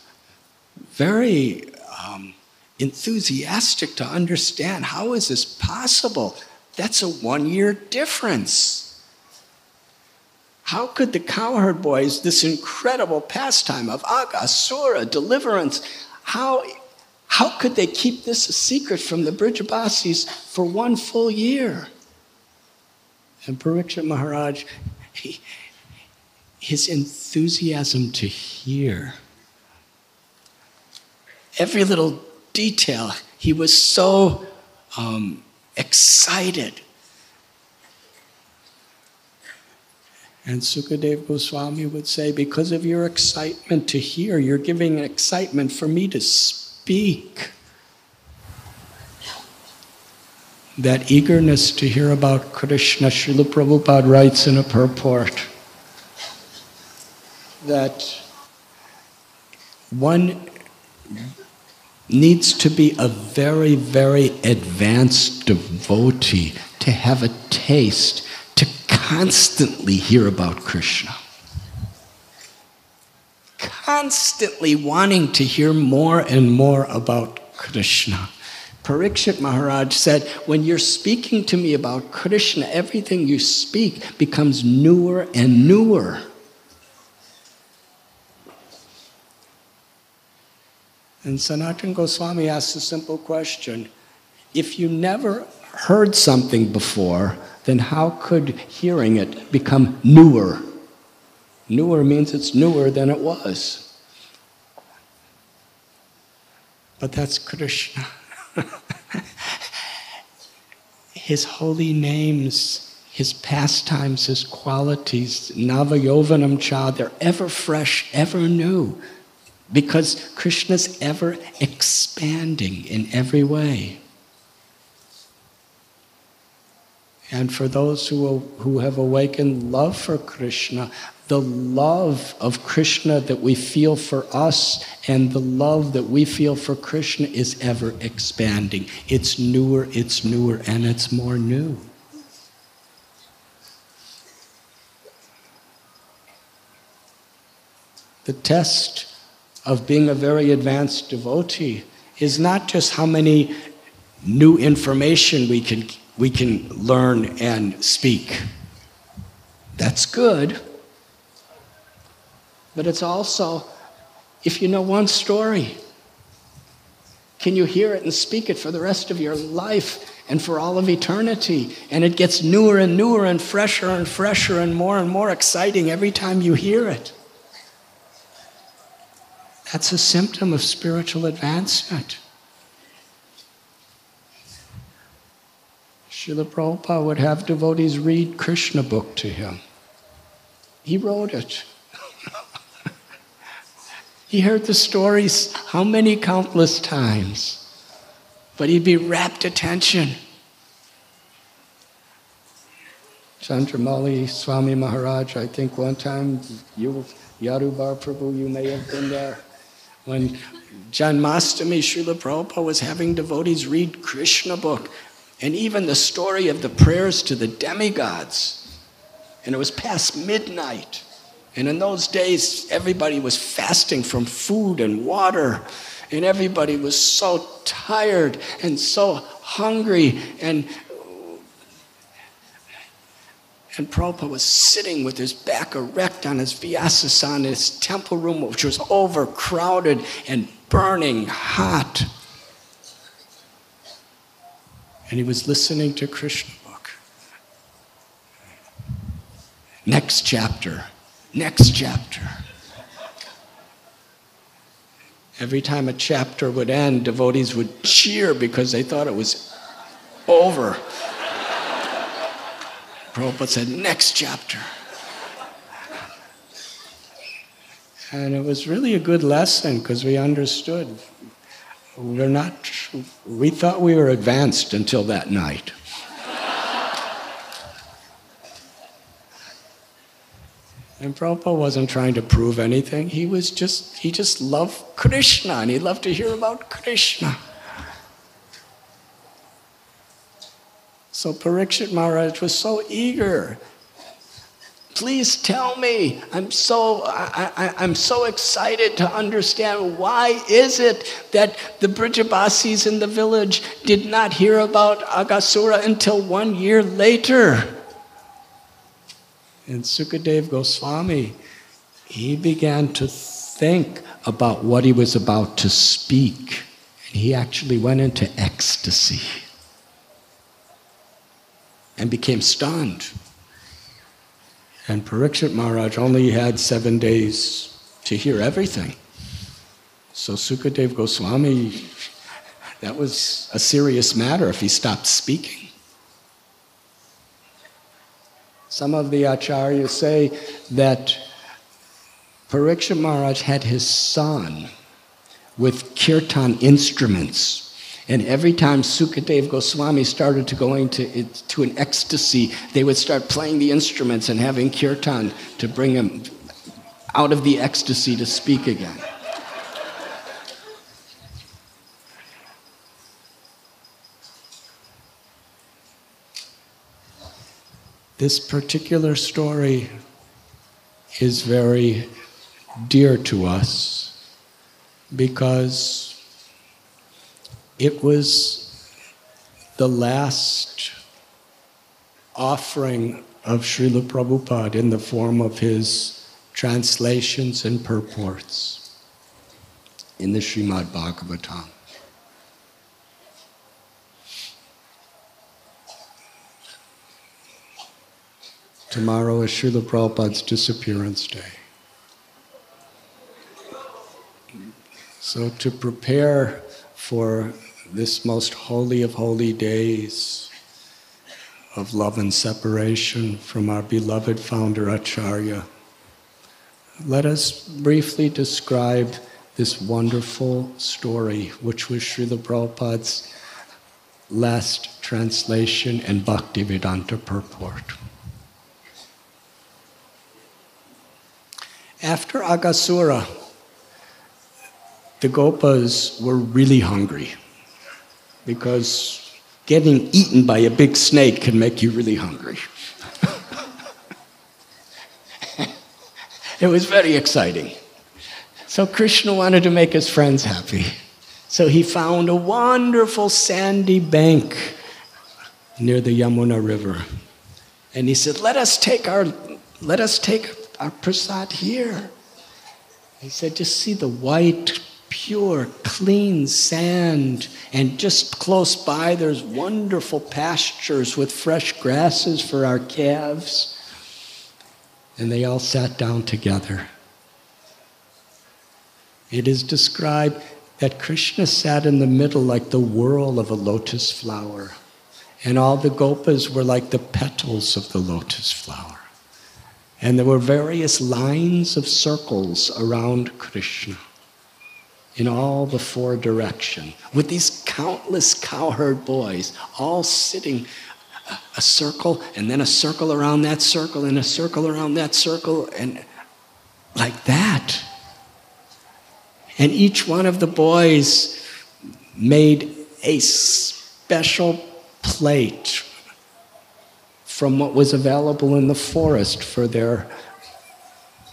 very um, enthusiastic to understand how is this possible? That's a one year difference. How could the cowherd boys, this incredible pastime of Aghasura, deliverance, how, how could they keep this a secret from the Brijabasis for one full year? And Parikshit Maharaj, he, his enthusiasm to hear, every little detail, he was so um, excited And Sukadev Goswami would say, because of your excitement to hear, you're giving excitement for me to speak. That eagerness to hear about Krishna, Srila Prabhupada writes in a purport that one needs to be a very, very advanced devotee to have a taste to constantly hear about Krishna. Constantly wanting to hear more and more about Krishna. Parikshit Maharaj said, When you're speaking to me about Krishna, everything you speak becomes newer and newer. And Sanatan Goswami asks a simple question If you never heard something before, then how could hearing it become newer? Newer means it's newer than it was. But that's Krishna. his holy names, his pastimes, his qualities, Navayovanam Cha, they're ever fresh, ever new, because Krishna's ever expanding in every way. And for those who, who have awakened love for Krishna, the love of Krishna that we feel for us and the love that we feel for Krishna is ever expanding. It's newer, it's newer, and it's more new. The test of being a very advanced devotee is not just how many new information we can we can learn and speak. That's good. But it's also, if you know one story, can you hear it and speak it for the rest of your life and for all of eternity? And it gets newer and newer and fresher and fresher and more and more exciting every time you hear it. That's a symptom of spiritual advancement. Srila Prabhupada would have devotees read Krishna book to him. He wrote it. He heard the stories how many countless times, but he'd be rapt attention. Chandramauli Swami Maharaj, I think one time, you, Yadubar Prabhu, you may have been there. When Janmastami, Srila Prabhupada was having devotees read Krishna book, and even the story of the prayers to the demigods. And it was past midnight. And in those days, everybody was fasting from food and water. And everybody was so tired and so hungry. And and Prabhupada was sitting with his back erect on his vyasasana in his temple room, which was overcrowded and burning hot. And he was listening to Krishna book. Next chapter, next chapter. Every time a chapter would end, devotees would cheer because they thought it was over. Prabhupada said, next chapter. And it was really a good lesson because we understood. We're not, we thought we were advanced until that night. And Prabhupada wasn't trying to prove anything. He was just, he just loved Krishna and he loved to hear about Krishna. So Parikshit Maharaj was so eager. Please tell me. I'm so, I, am so excited to understand why is it that the Brijabasis in the village did not hear about Aghasura until one year later. And Sukadev Goswami, he began to think about what he was about to speak. And he actually went into ecstasy and became stunned. And Parikshit Maharaj only had seven days to hear everything. So Sukadev Goswami, that was a serious matter if he stopped speaking. Some of the acharyas say that Parikshit Maharaj had his son with kirtan instruments and every time Sukadev Goswami started to go into to an ecstasy, they would start playing the instruments and having kirtan to bring him out of the ecstasy to speak again. This particular story is very dear to us because it was the last offering of Srila Prabhupada in the form of his translations and purports in the Srimad Bhagavatam. Tomorrow is Srila Prabhupada's disappearance day. So, to prepare for this most holy of holy days of love and separation from our beloved founder Acharya. Let us briefly describe this wonderful story, which was Srila Prabhupada's last translation and Bhaktivedanta purport. After Aghasura, the Gopas were really hungry because getting eaten by a big snake can make you really hungry. it was very exciting. So Krishna wanted to make his friends happy. So he found a wonderful sandy bank near the Yamuna River. And he said, Let us take our let us take our prasad here. He said, just see the white pure, clean sand. And just close by, there's wonderful pastures with fresh grasses for our calves. And they all sat down together. It is described that Krishna sat in the middle like the whirl of a lotus flower, and all the gopas were like the petals of the lotus flower. And there were various lines of circles around Krishna in all the four direction with these countless cowherd boys all sitting a circle, and then a circle around that circle, and a circle around that circle, and like that. And each one of the boys made a special plate from what was available in the forest for their,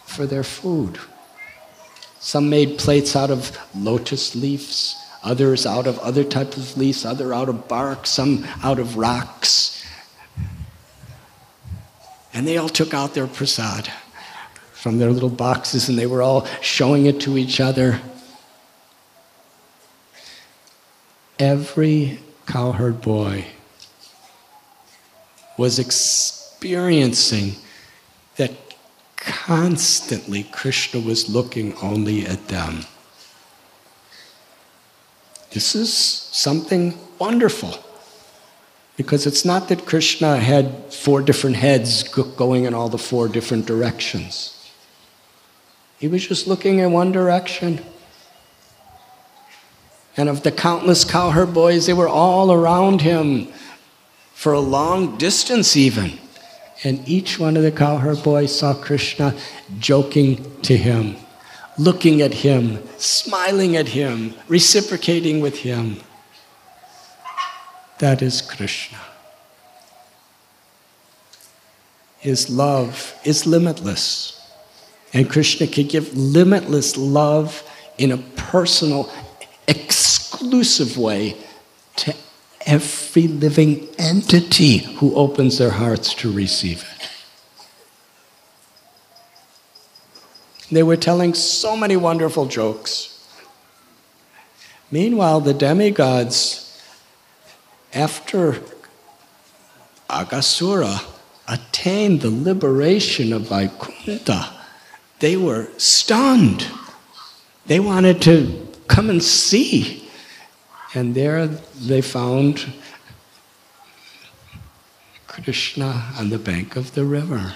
for their food. Some made plates out of lotus leaves, others out of other types of leaves, other out of bark, some out of rocks. And they all took out their prasad from their little boxes and they were all showing it to each other. Every cowherd boy was experiencing that constantly Krishna was looking only at them. This is something wonderful. Because it's not that Krishna had four different heads going in all the four different directions. He was just looking in one direction. And of the countless cowherd boys, they were all around him for a long distance, even. And each one of the cowherd boys saw Krishna joking to him, looking at him, smiling at him, reciprocating with him. That is Krishna. His love is limitless. And Krishna can give limitless love in a personal, exclusive way to every living entity who opens their hearts to receive it. They were telling so many wonderful jokes. Meanwhile, the demigods after Aghasura attained the liberation of Vaikuntha, they were stunned. They wanted to come and see. And there they found Krishna on the bank of the river.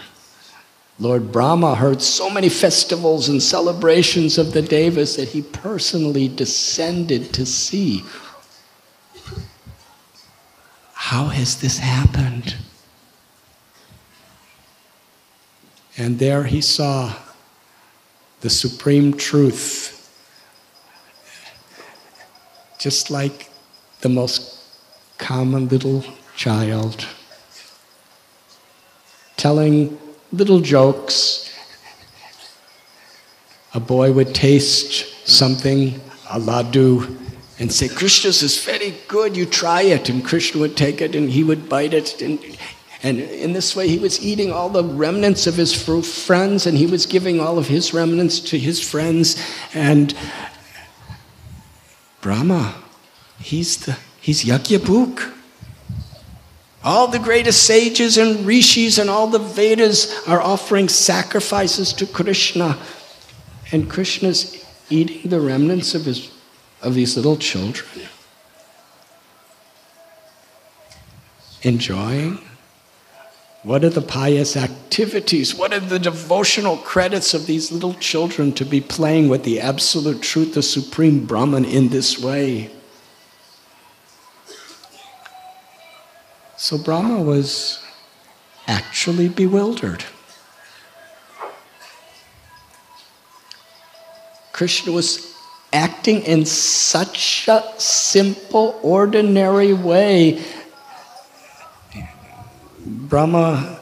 Lord Brahma heard so many festivals and celebrations of the Devas that he personally descended to see how has this happened? And there he saw the supreme truth, just like the most common little child, telling little jokes. A boy would taste something, a laddu, and say, Krishna's is very good, you try it. And Krishna would take it and he would bite it. And, and in this way, he was eating all the remnants of his friends and he was giving all of his remnants to his friends. And Brahma, he's, the, he's Yagyabhuk. All the greatest sages and rishis and all the Vedas are offering sacrifices to Krishna. And Krishna's eating the remnants of his of these little children enjoying? What are the pious activities? What are the devotional credits of these little children to be playing with the absolute truth, the supreme Brahman, in this way? So Brahma was actually bewildered. Krishna was acting in such a simple, ordinary way. Brahma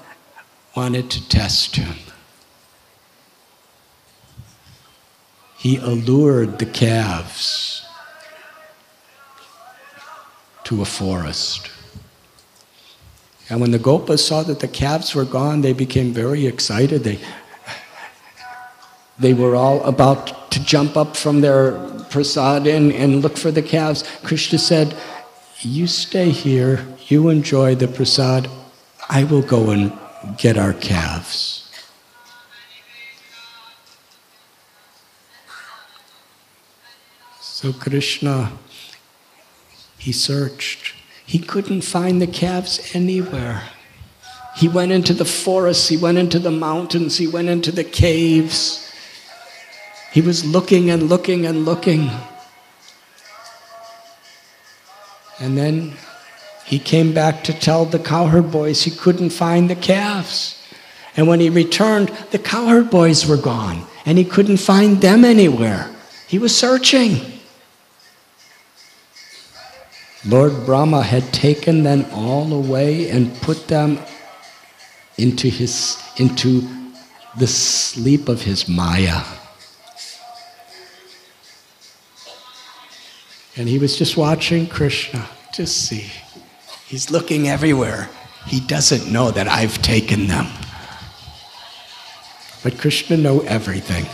wanted to test him. He allured the calves to a forest. And when the Gopas saw that the calves were gone, they became very excited. They, they were all about to jump up from their prasad and, and look for the calves. Krishna said, You stay here, you enjoy the prasad, I will go and get our calves. So Krishna, he searched. He couldn't find the calves anywhere. He went into the forests, he went into the mountains, he went into the caves. He was looking and looking and looking. And then he came back to tell the cowherd boys he couldn't find the calves. And when he returned, the cowherd boys were gone, and he couldn't find them anywhere. He was searching. Lord Brahma had taken them all away and put them into, his, into the sleep of his Maya. And he was just watching Krishna to see. He's looking everywhere. He doesn't know that I've taken them. But Krishna knew everything.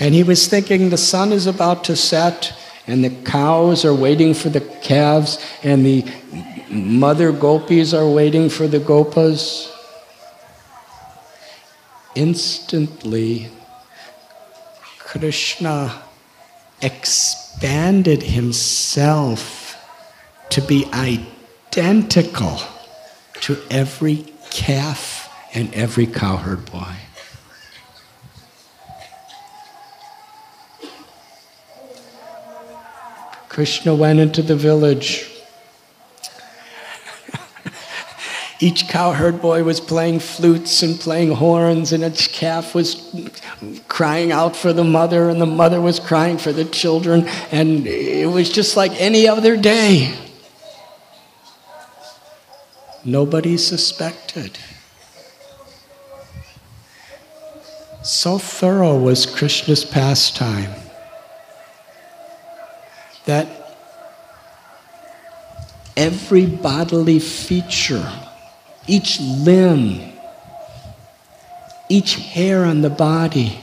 And he was thinking the sun is about to set, and the cows are waiting for the calves, and the mother gopis are waiting for the gopas. Instantly, Krishna expanded himself to be identical to every calf and every cowherd boy. Krishna went into the village. each cowherd boy was playing flutes and playing horns, and each calf was crying out for the mother, and the mother was crying for the children, and it was just like any other day. Nobody suspected. So thorough was Krishna's pastime that every bodily feature, each limb, each hair on the body,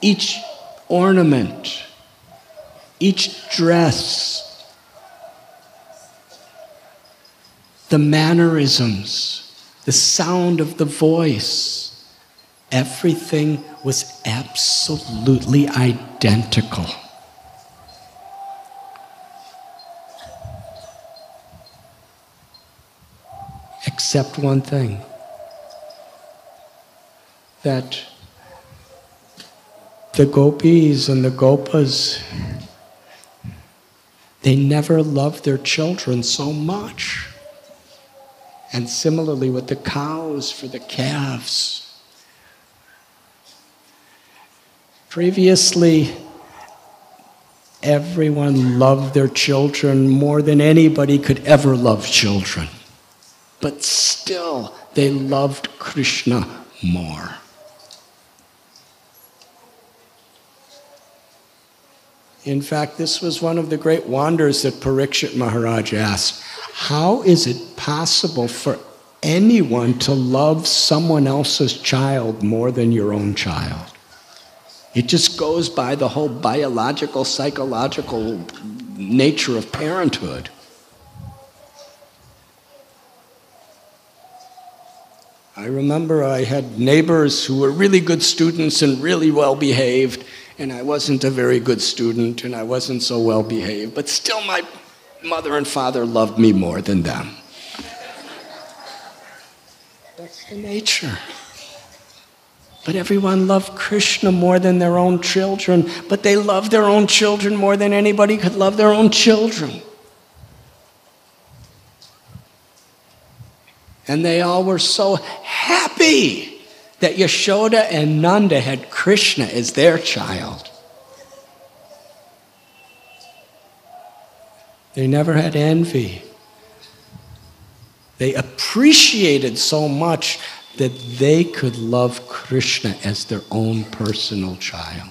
each ornament, each dress, the mannerisms, the sound of the voice, everything was absolutely identical. except one thing that the gopis and the gopas they never loved their children so much and similarly with the cows for the calves previously everyone loved their children more than anybody could ever love children but still they loved Krishna more. In fact, this was one of the great wonders that Parikshit Maharaj asked. How is it possible for anyone to love someone else's child more than your own child? It just goes by the whole biological, psychological nature of parenthood. I remember I had neighbors who were really good students and really well behaved, and I wasn't a very good student and I wasn't so well behaved, but still my mother and father loved me more than them. That's the nature. But everyone loved Krishna more than their own children, but they loved their own children more than anybody could love their own children. And they all were so happy that Yashoda and Nanda had Krishna as their child. They never had envy. They appreciated so much that they could love Krishna as their own personal child.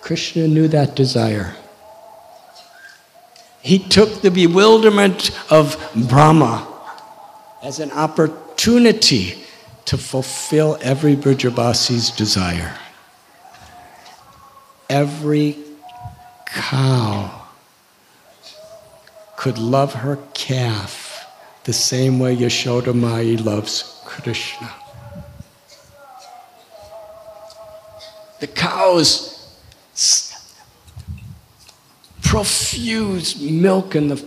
Krishna knew that desire. He took the bewilderment of Brahma as an opportunity to fulfill every Brajabasi's desire. Every cow could love her calf the same way Yashoda Mai loves Krishna. The cows profuse milk in the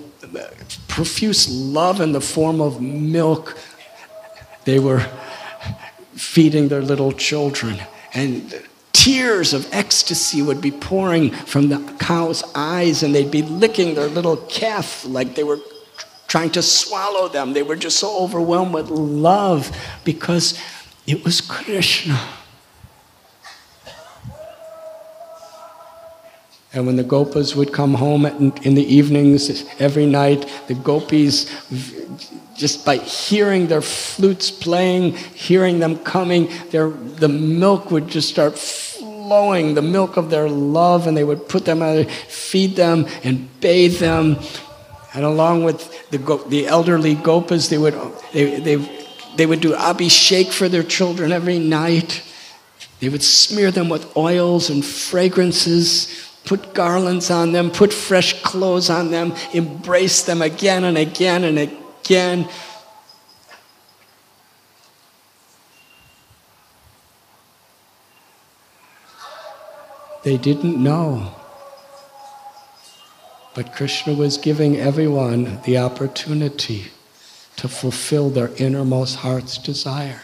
profuse love in the form of milk. They were feeding their little children and tears of ecstasy would be pouring from the cow's eyes, and they'd be licking their little calf like they were trying to swallow them. They were just so overwhelmed with love because it was Krishna. And when the gopas would come home in the evenings every night, the gopis, just by hearing their flutes playing, hearing them coming, their, the milk would just start flowing, the milk of their love, and they would put them out, feed them, and bathe them. And along with the, the elderly gopas, they would, they, they, they would do abhishek for their children every night. They would smear them with oils and fragrances put garlands on them, put fresh clothes on them, embrace them again and again and again. They didn't know. But Krishna was giving everyone the opportunity to fulfill their innermost heart's desire,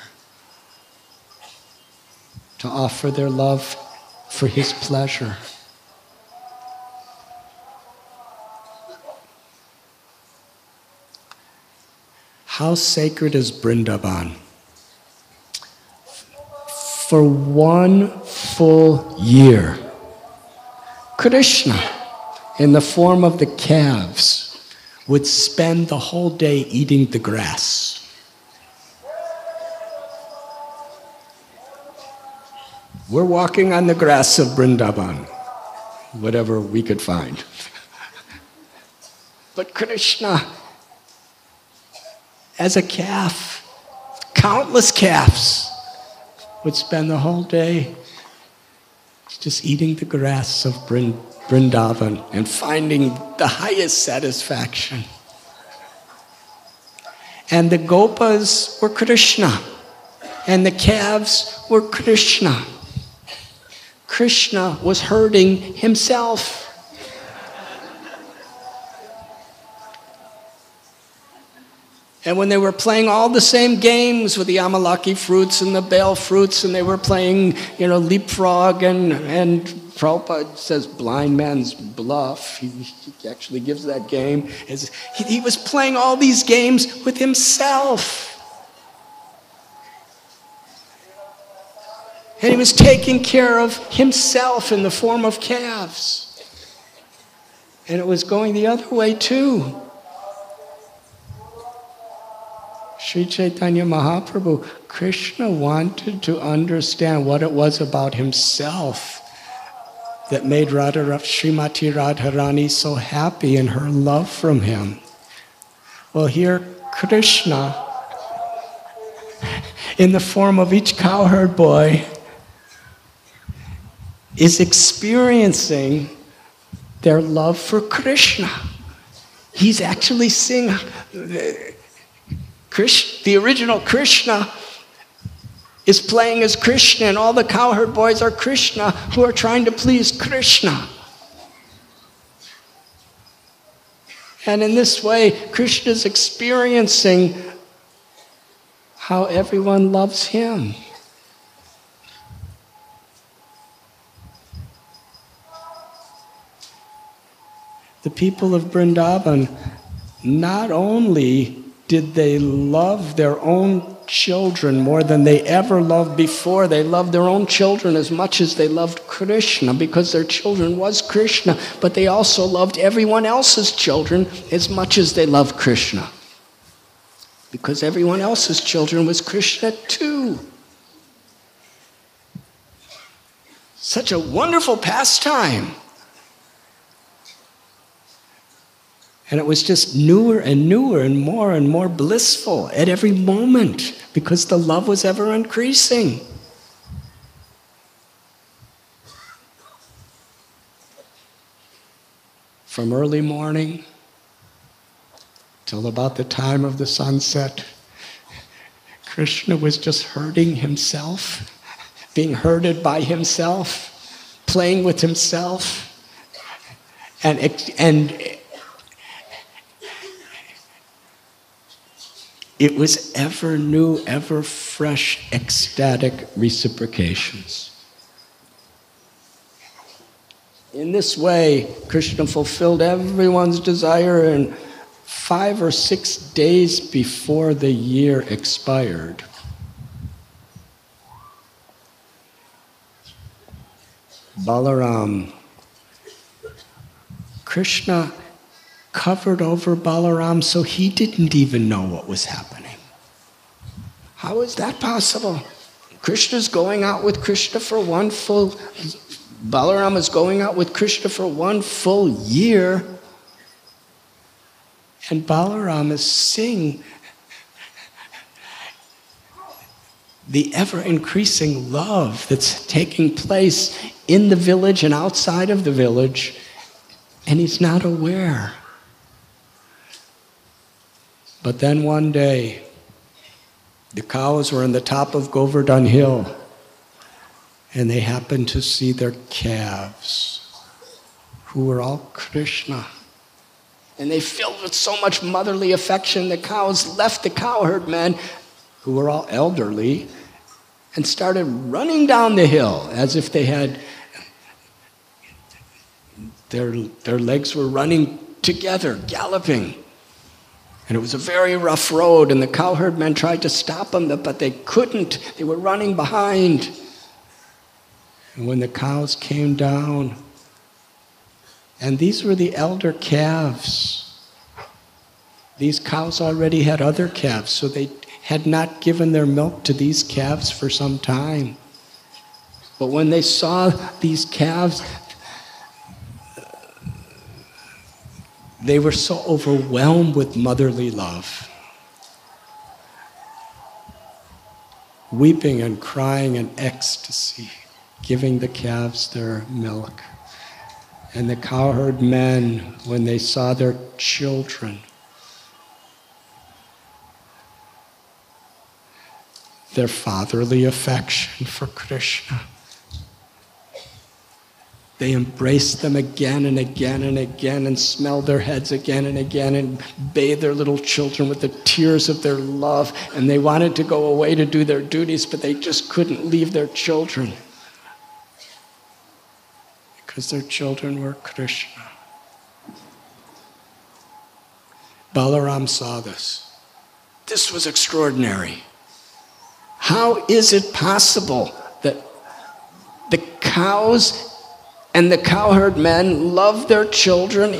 to offer their love for his pleasure. How sacred is Brindaban? For one full year, Krishna, in the form of the calves, would spend the whole day eating the grass. We're walking on the grass of Brindaban, whatever we could find. but Krishna as a calf. Countless calves would spend the whole day just eating the grass of Vrindavan and finding the highest satisfaction. And the gopas were Krishna, and the calves were Krishna. Krishna was herding himself. And when they were playing all the same games with the amalaki fruits and the bael fruits, and they were playing, you know, leapfrog, and, and Prabhupada says blind man's bluff. He, he actually gives that game. He, he was playing all these games with himself. And he was taking care of himself in the form of calves. And it was going the other way too. Sri Chaitanya Mahaprabhu, Krishna wanted to understand what it was about himself that made Radha, Srimati Radharani so happy in her love from him. Well, here Krishna, in the form of each cowherd boy, is experiencing their love for Krishna. He's actually seeing Krishna, the original Krishna is playing as Krishna, and all the cowherd boys are Krishna who are trying to please Krishna. And in this way, Krishna is experiencing how everyone loves him. The people of Vrindavan not only did they love their own children more than they ever loved before. They loved their own children as much as they loved Krishna because their children was Krishna, but they also loved everyone else's children as much as they loved Krishna. Because everyone else's children was Krishna too. Such a wonderful pastime. And it was just newer and newer and more and more blissful at every moment because the love was ever increasing. From early morning till about the time of the sunset, Krishna was just hurting himself, being herded by himself, playing with himself, and, and It was ever new, ever fresh, ecstatic reciprocations. In this way, Krishna fulfilled everyone's desire, in five or six days before the year expired, Balaram, Krishna covered over Balaram so he didn't even know what was happening. How is that possible? Krishna's going out with Krishna for one full, Balaram is going out with Krishna for one full year. And Balaram is seeing the ever increasing love that's taking place in the village and outside of the village, and he's not aware. But then one day, the cows were on the top of Govardhan Hill, and they happened to see their calves, who were all Krishna. And they filled with so much motherly affection, the cows left the cowherd men, who were all elderly, and started running down the hill as if they had their, their legs were running together, galloping. And it was a very rough road, and the cowherd men tried to stop them, but they couldn't. They were running behind. And when the cows came down, and these were the elder calves, these cows already had other calves, so they had not given their milk to these calves for some time. But when they saw these calves, they were so overwhelmed with motherly love. Weeping and crying in ecstasy, giving the calves their milk. And the cowherd men, when they saw their children, their fatherly affection for Krishna. They embraced them again and again and again and smelled their heads again and again and bathed their little children with the tears of their love. And they wanted to go away to do their duties, but they just couldn't leave their children because their children were Krishna. Balaram saw this. This was extraordinary. How is it possible that the cows and the cowherd men love their children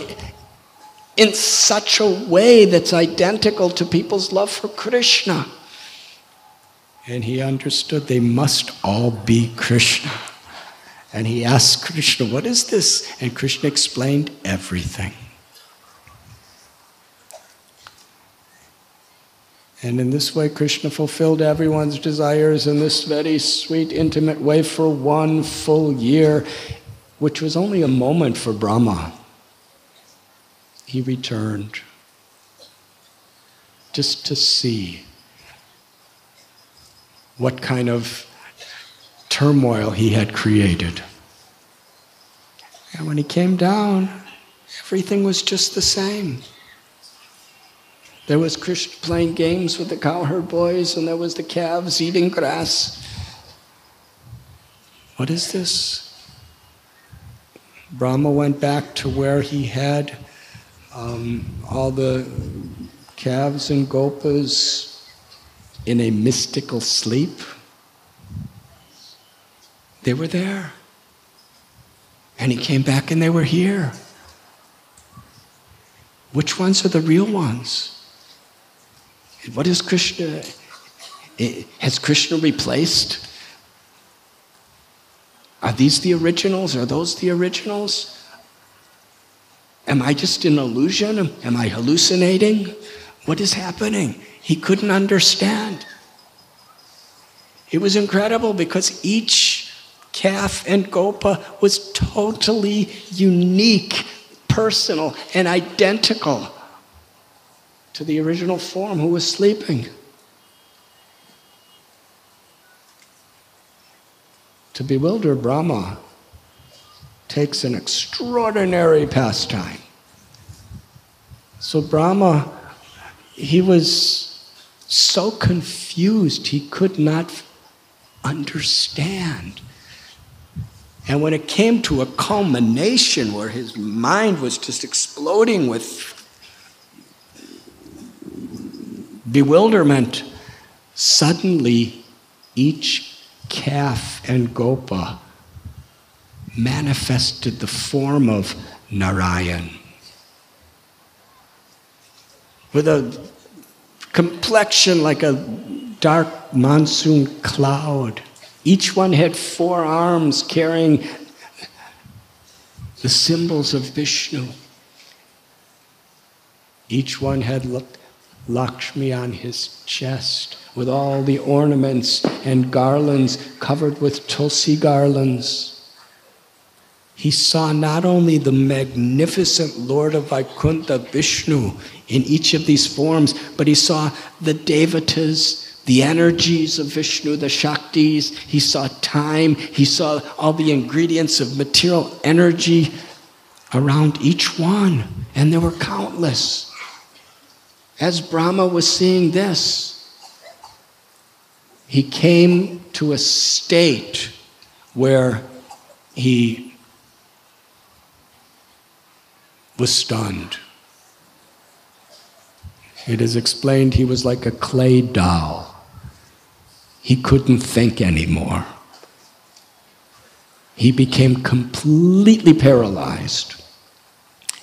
in such a way that's identical to people's love for Krishna? And he understood they must all be Krishna. And he asked Krishna, What is this? And Krishna explained everything. And in this way, Krishna fulfilled everyone's desires in this very sweet, intimate way for one full year, which was only a moment for Brahma. He returned just to see what kind of turmoil he had created. And when he came down, everything was just the same. There was Krishna playing games with the cowherd boys, and there was the calves eating grass. What is this? Brahma went back to where he had um, all the calves and gopas in a mystical sleep. They were there. And he came back and they were here. Which ones are the real ones? What is Krishna? Has Krishna replaced? Are these the originals? Are those the originals? Am I just an illusion? Am I hallucinating? What is happening? He couldn't understand. It was incredible because each calf and gopa was totally unique, personal, and identical to the original form who was sleeping. To bewilder Brahma takes an extraordinary pastime. So Brahma, he was so confused he could not understand. And when it came to a culmination where his mind was just exploding with bewilderment, suddenly each calf and gopa manifested the form of Narayan. With a complexion like a dark monsoon cloud. Each one had four arms carrying the symbols of Vishnu. Each one had Lakshmi on his chest with all the ornaments and garlands covered with tulsi garlands. He saw not only the magnificent Lord of Vaikuntha, Vishnu, in each of these forms, but he saw the devatas, the energies of Vishnu, the Shaktis. He saw time. He saw all the ingredients of material energy around each one. And there were countless. As Brahma was seeing this, he came to a state where he was stunned. It is explained he was like a clay doll. He couldn't think anymore. He became completely paralyzed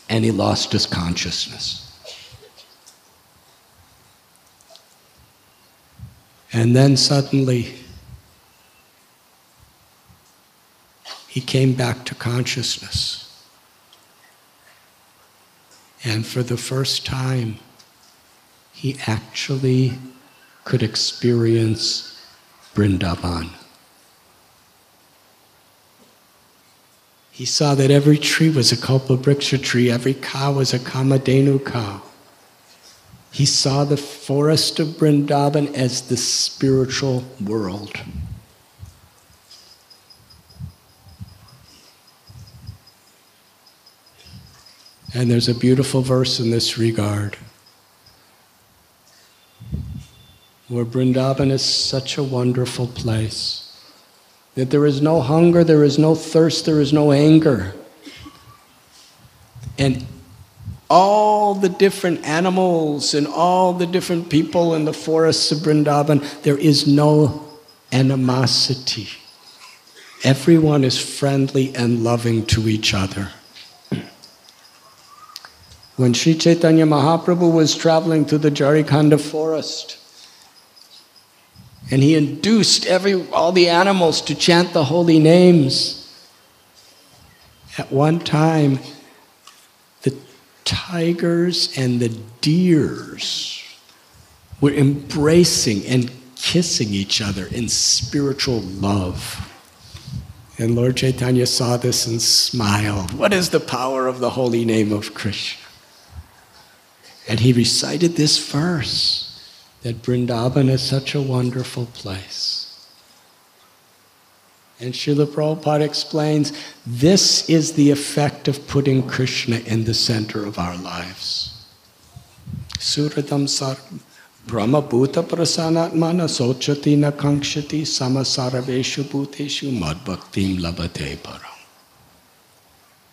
and he lost his consciousness. And then suddenly, he came back to consciousness. And for the first time, he actually could experience Vrindavan. He saw that every tree was a Kalpabriksha tree, every cow was a Kamadhenu cow. He saw the forest of Vrindavan as the spiritual world. And there's a beautiful verse in this regard where Vrindavan is such a wonderful place that there is no hunger, there is no thirst, there is no anger. And all the different animals and all the different people in the forests of Vrindavan, there is no animosity. Everyone is friendly and loving to each other. When Sri Chaitanya Mahaprabhu was traveling through the Jharikhanda forest, and he induced every, all the animals to chant the holy names. At one time, tigers and the deers were embracing and kissing each other in spiritual love. And Lord Chaitanya saw this and smiled. What is the power of the holy name of Krishna? And he recited this verse that Vrindavan is such a wonderful place. And Srila Prabhupada explains this is the effect of putting Krishna in the center of our lives. Suratam sar Brahma Bhuta Prasanatmana Sochati na Kankshati Samasarabeshu Bhuteshu Madbhaktim Labate Param.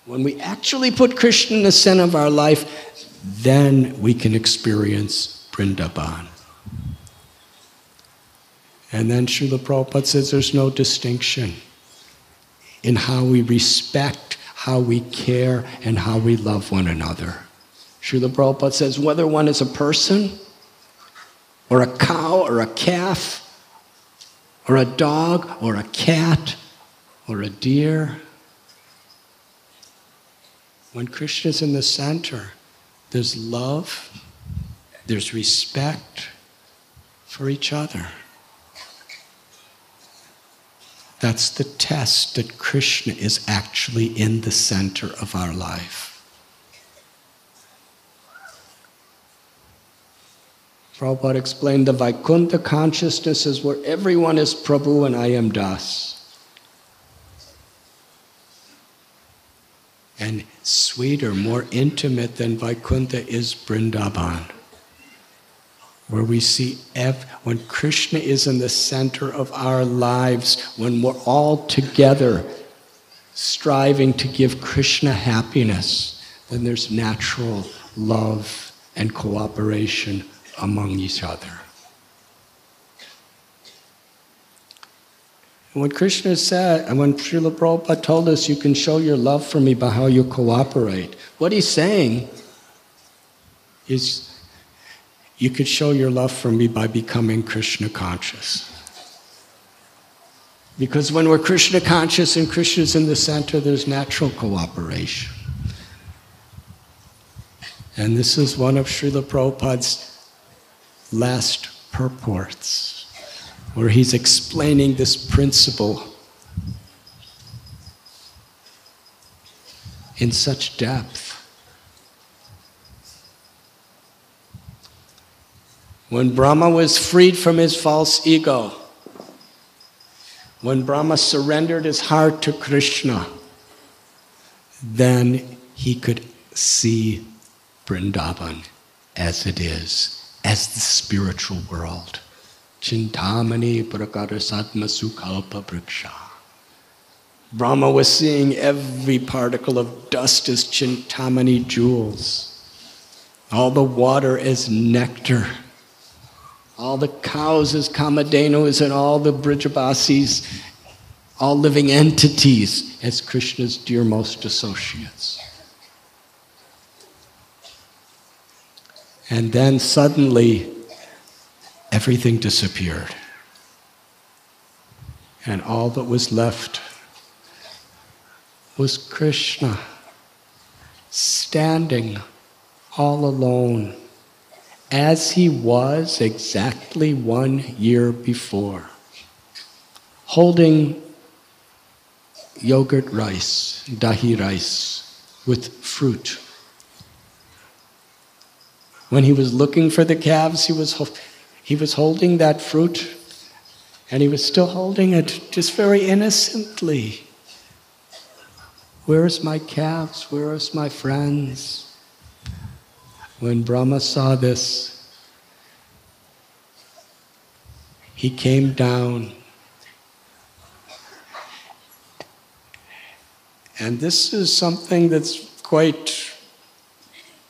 When we actually put Krishna in the center of our life, then we can experience Vrindavan. And then Srila Prabhupada says there's no distinction in how we respect, how we care, and how we love one another. Srila Prabhupada says whether one is a person, or a cow, or a calf, or a dog, or a cat, or a deer, when Krishna is in the center, there's love, there's respect for each other. That's the test that Krishna is actually in the center of our life. Prabhupada explained the Vaikuntha consciousness is where everyone is Prabhu and I am Das. And sweeter, more intimate than Vaikuntha is Vrindavan where we see ev- when Krishna is in the center of our lives, when we're all together, striving to give Krishna happiness, then there's natural love and cooperation among each other. And when Krishna said, and when Srila Prabhupada told us you can show your love for me by how you cooperate, what he's saying is you could show your love for me by becoming Krishna conscious. Because when we're Krishna conscious and Krishna's in the center, there's natural cooperation. And this is one of Srila Prabhupada's last purports, where he's explaining this principle in such depth. When Brahma was freed from his false ego, when Brahma surrendered his heart to Krishna, then he could see Vrindavan as it is, as the spiritual world. Chintamani prakara satma sukalpa vriksha. Brahma was seeing every particle of dust as Chintamani jewels, all the water as nectar, all the cows as Kamadhenus, and all the Brijabasis, all living entities as Krishna's dearmost associates. And then suddenly, everything disappeared. And all that was left was Krishna standing all alone as he was exactly one year before, holding yogurt rice, dahi rice, with fruit when he was looking for the calves, he was, he was holding that fruit and he was still holding it just very innocently. Where's my calves? Where's my friends? When Brahma saw this, he came down. And this is something that's quite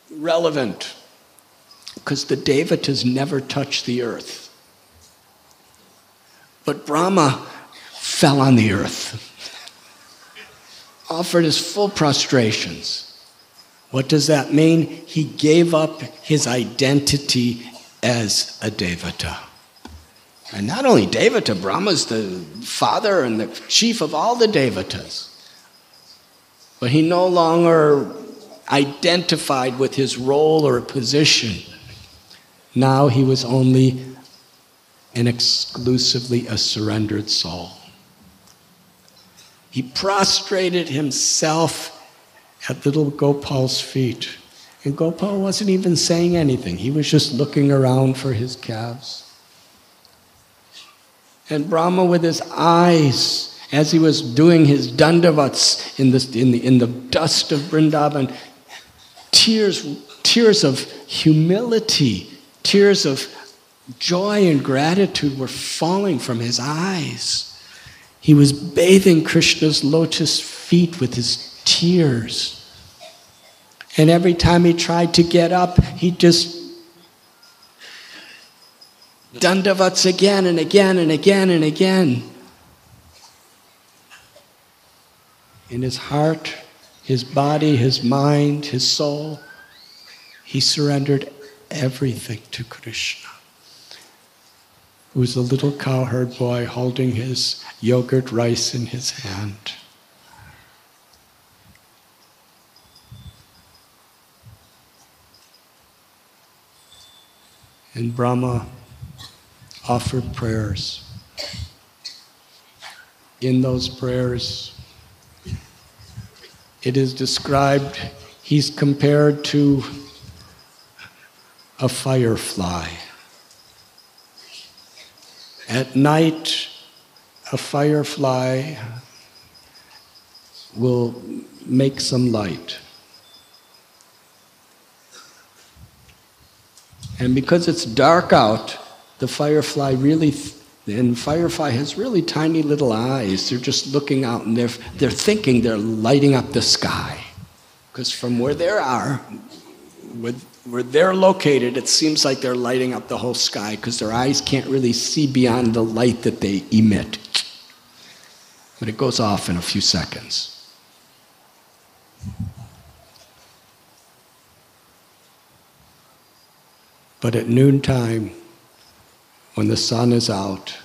relevant because the Devatas never touched the earth. But Brahma fell on the earth, offered his full prostrations. What does that mean? He gave up his identity as a Devata. And not only Devata, Brahma's the father and the chief of all the Devatas. But he no longer identified with his role or position now he was only and exclusively a surrendered soul. He prostrated himself at little Gopal's feet. And Gopal wasn't even saying anything, he was just looking around for his calves. And Brahma, with his eyes, as he was doing his dandavats in the, in the, in the dust of Vrindavan, tears, tears of humility Tears of joy and gratitude were falling from his eyes. He was bathing Krishna's lotus feet with his tears. And every time he tried to get up, he just dandavats again and again and again and again. In his heart, his body, his mind, his soul, he surrendered everything to Krishna. Who was a little cowherd boy holding his yogurt rice in his hand. And Brahma offered prayers. In those prayers, it is described, he's compared to a firefly. At night, a firefly will make some light. And because it's dark out, the firefly really And Firefly has really tiny little eyes. They're just looking out and they're, they're thinking they're lighting up the sky. Because from where they are, where they're located, it seems like they're lighting up the whole sky because their eyes can't really see beyond the light that they emit. But it goes off in a few seconds. But at noontime, when the sun is out,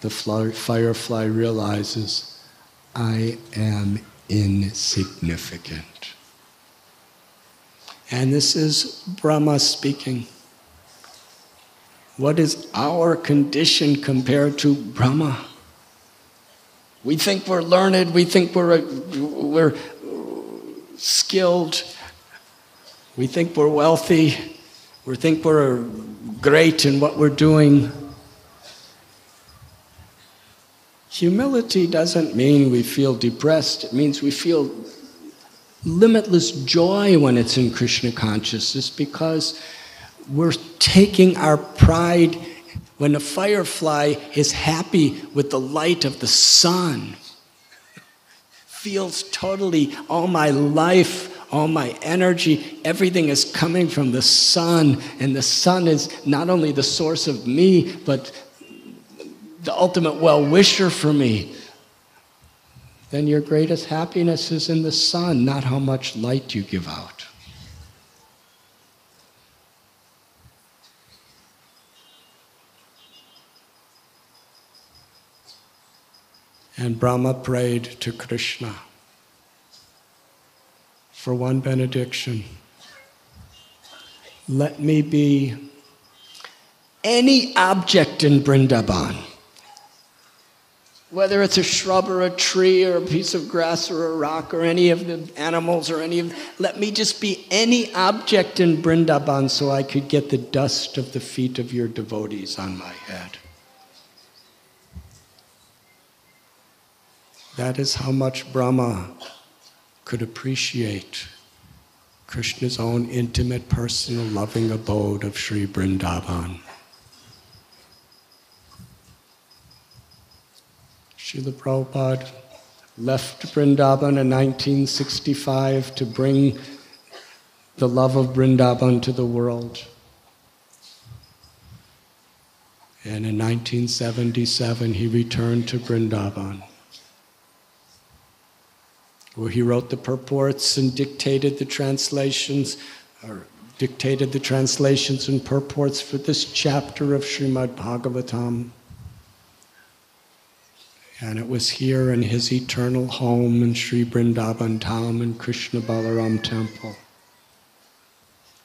the firefly realizes, I am insignificant. And this is Brahma speaking. What is our condition compared to Brahma? We think we're learned, we think we're, we're skilled, we think we're wealthy, we think we're great in what we're doing. Humility doesn't mean we feel depressed, it means we feel limitless joy when it's in Krishna consciousness because we're taking our pride when a firefly is happy with the light of the sun feels totally all my life all my energy, everything is coming from the sun, and the sun is not only the source of me, but the ultimate well wisher for me. Then your greatest happiness is in the sun, not how much light you give out. And Brahma prayed to Krishna for one benediction. Let me be any object in Brindaban, whether it's a shrub or a tree or a piece of grass or a rock or any of the animals or any of, let me just be any object in Brindaban so I could get the dust of the feet of your devotees on my head. That is how much Brahma could appreciate Krishna's own intimate, personal, loving abode of Sri Vrindavan. Srila Prabhupada left Vrindavan in 1965 to bring the love of Vrindavan to the world. And in 1977, he returned to Vrindavan where he wrote the purports and dictated the translations, or dictated the translations and purports for this chapter of Srimad Bhagavatam. And it was here in his eternal home in Sri Vrindavan Dham and Krishna Balaram Temple,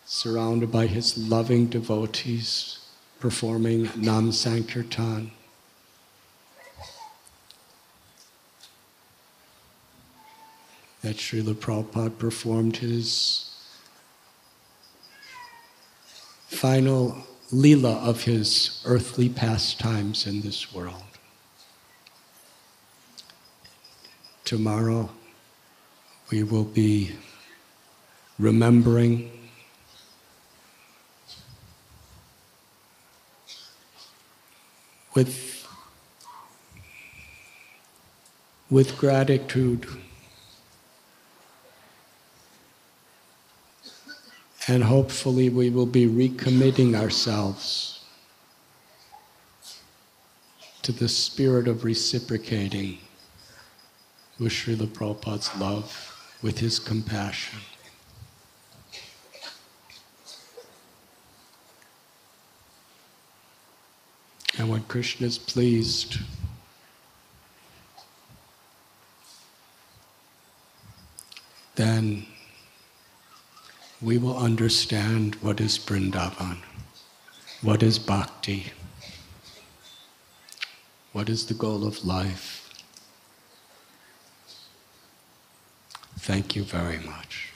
surrounded by his loving devotees performing Nam Sankirtan. That Srila Prabhupada performed his final lila of his earthly pastimes in this world. Tomorrow we will be remembering with, with gratitude And hopefully, we will be recommitting ourselves to the spirit of reciprocating with Srila Prabhupada's love, with his compassion. And when Krishna is pleased, then we will understand what is Vrindavan, what is bhakti, what is the goal of life. Thank you very much.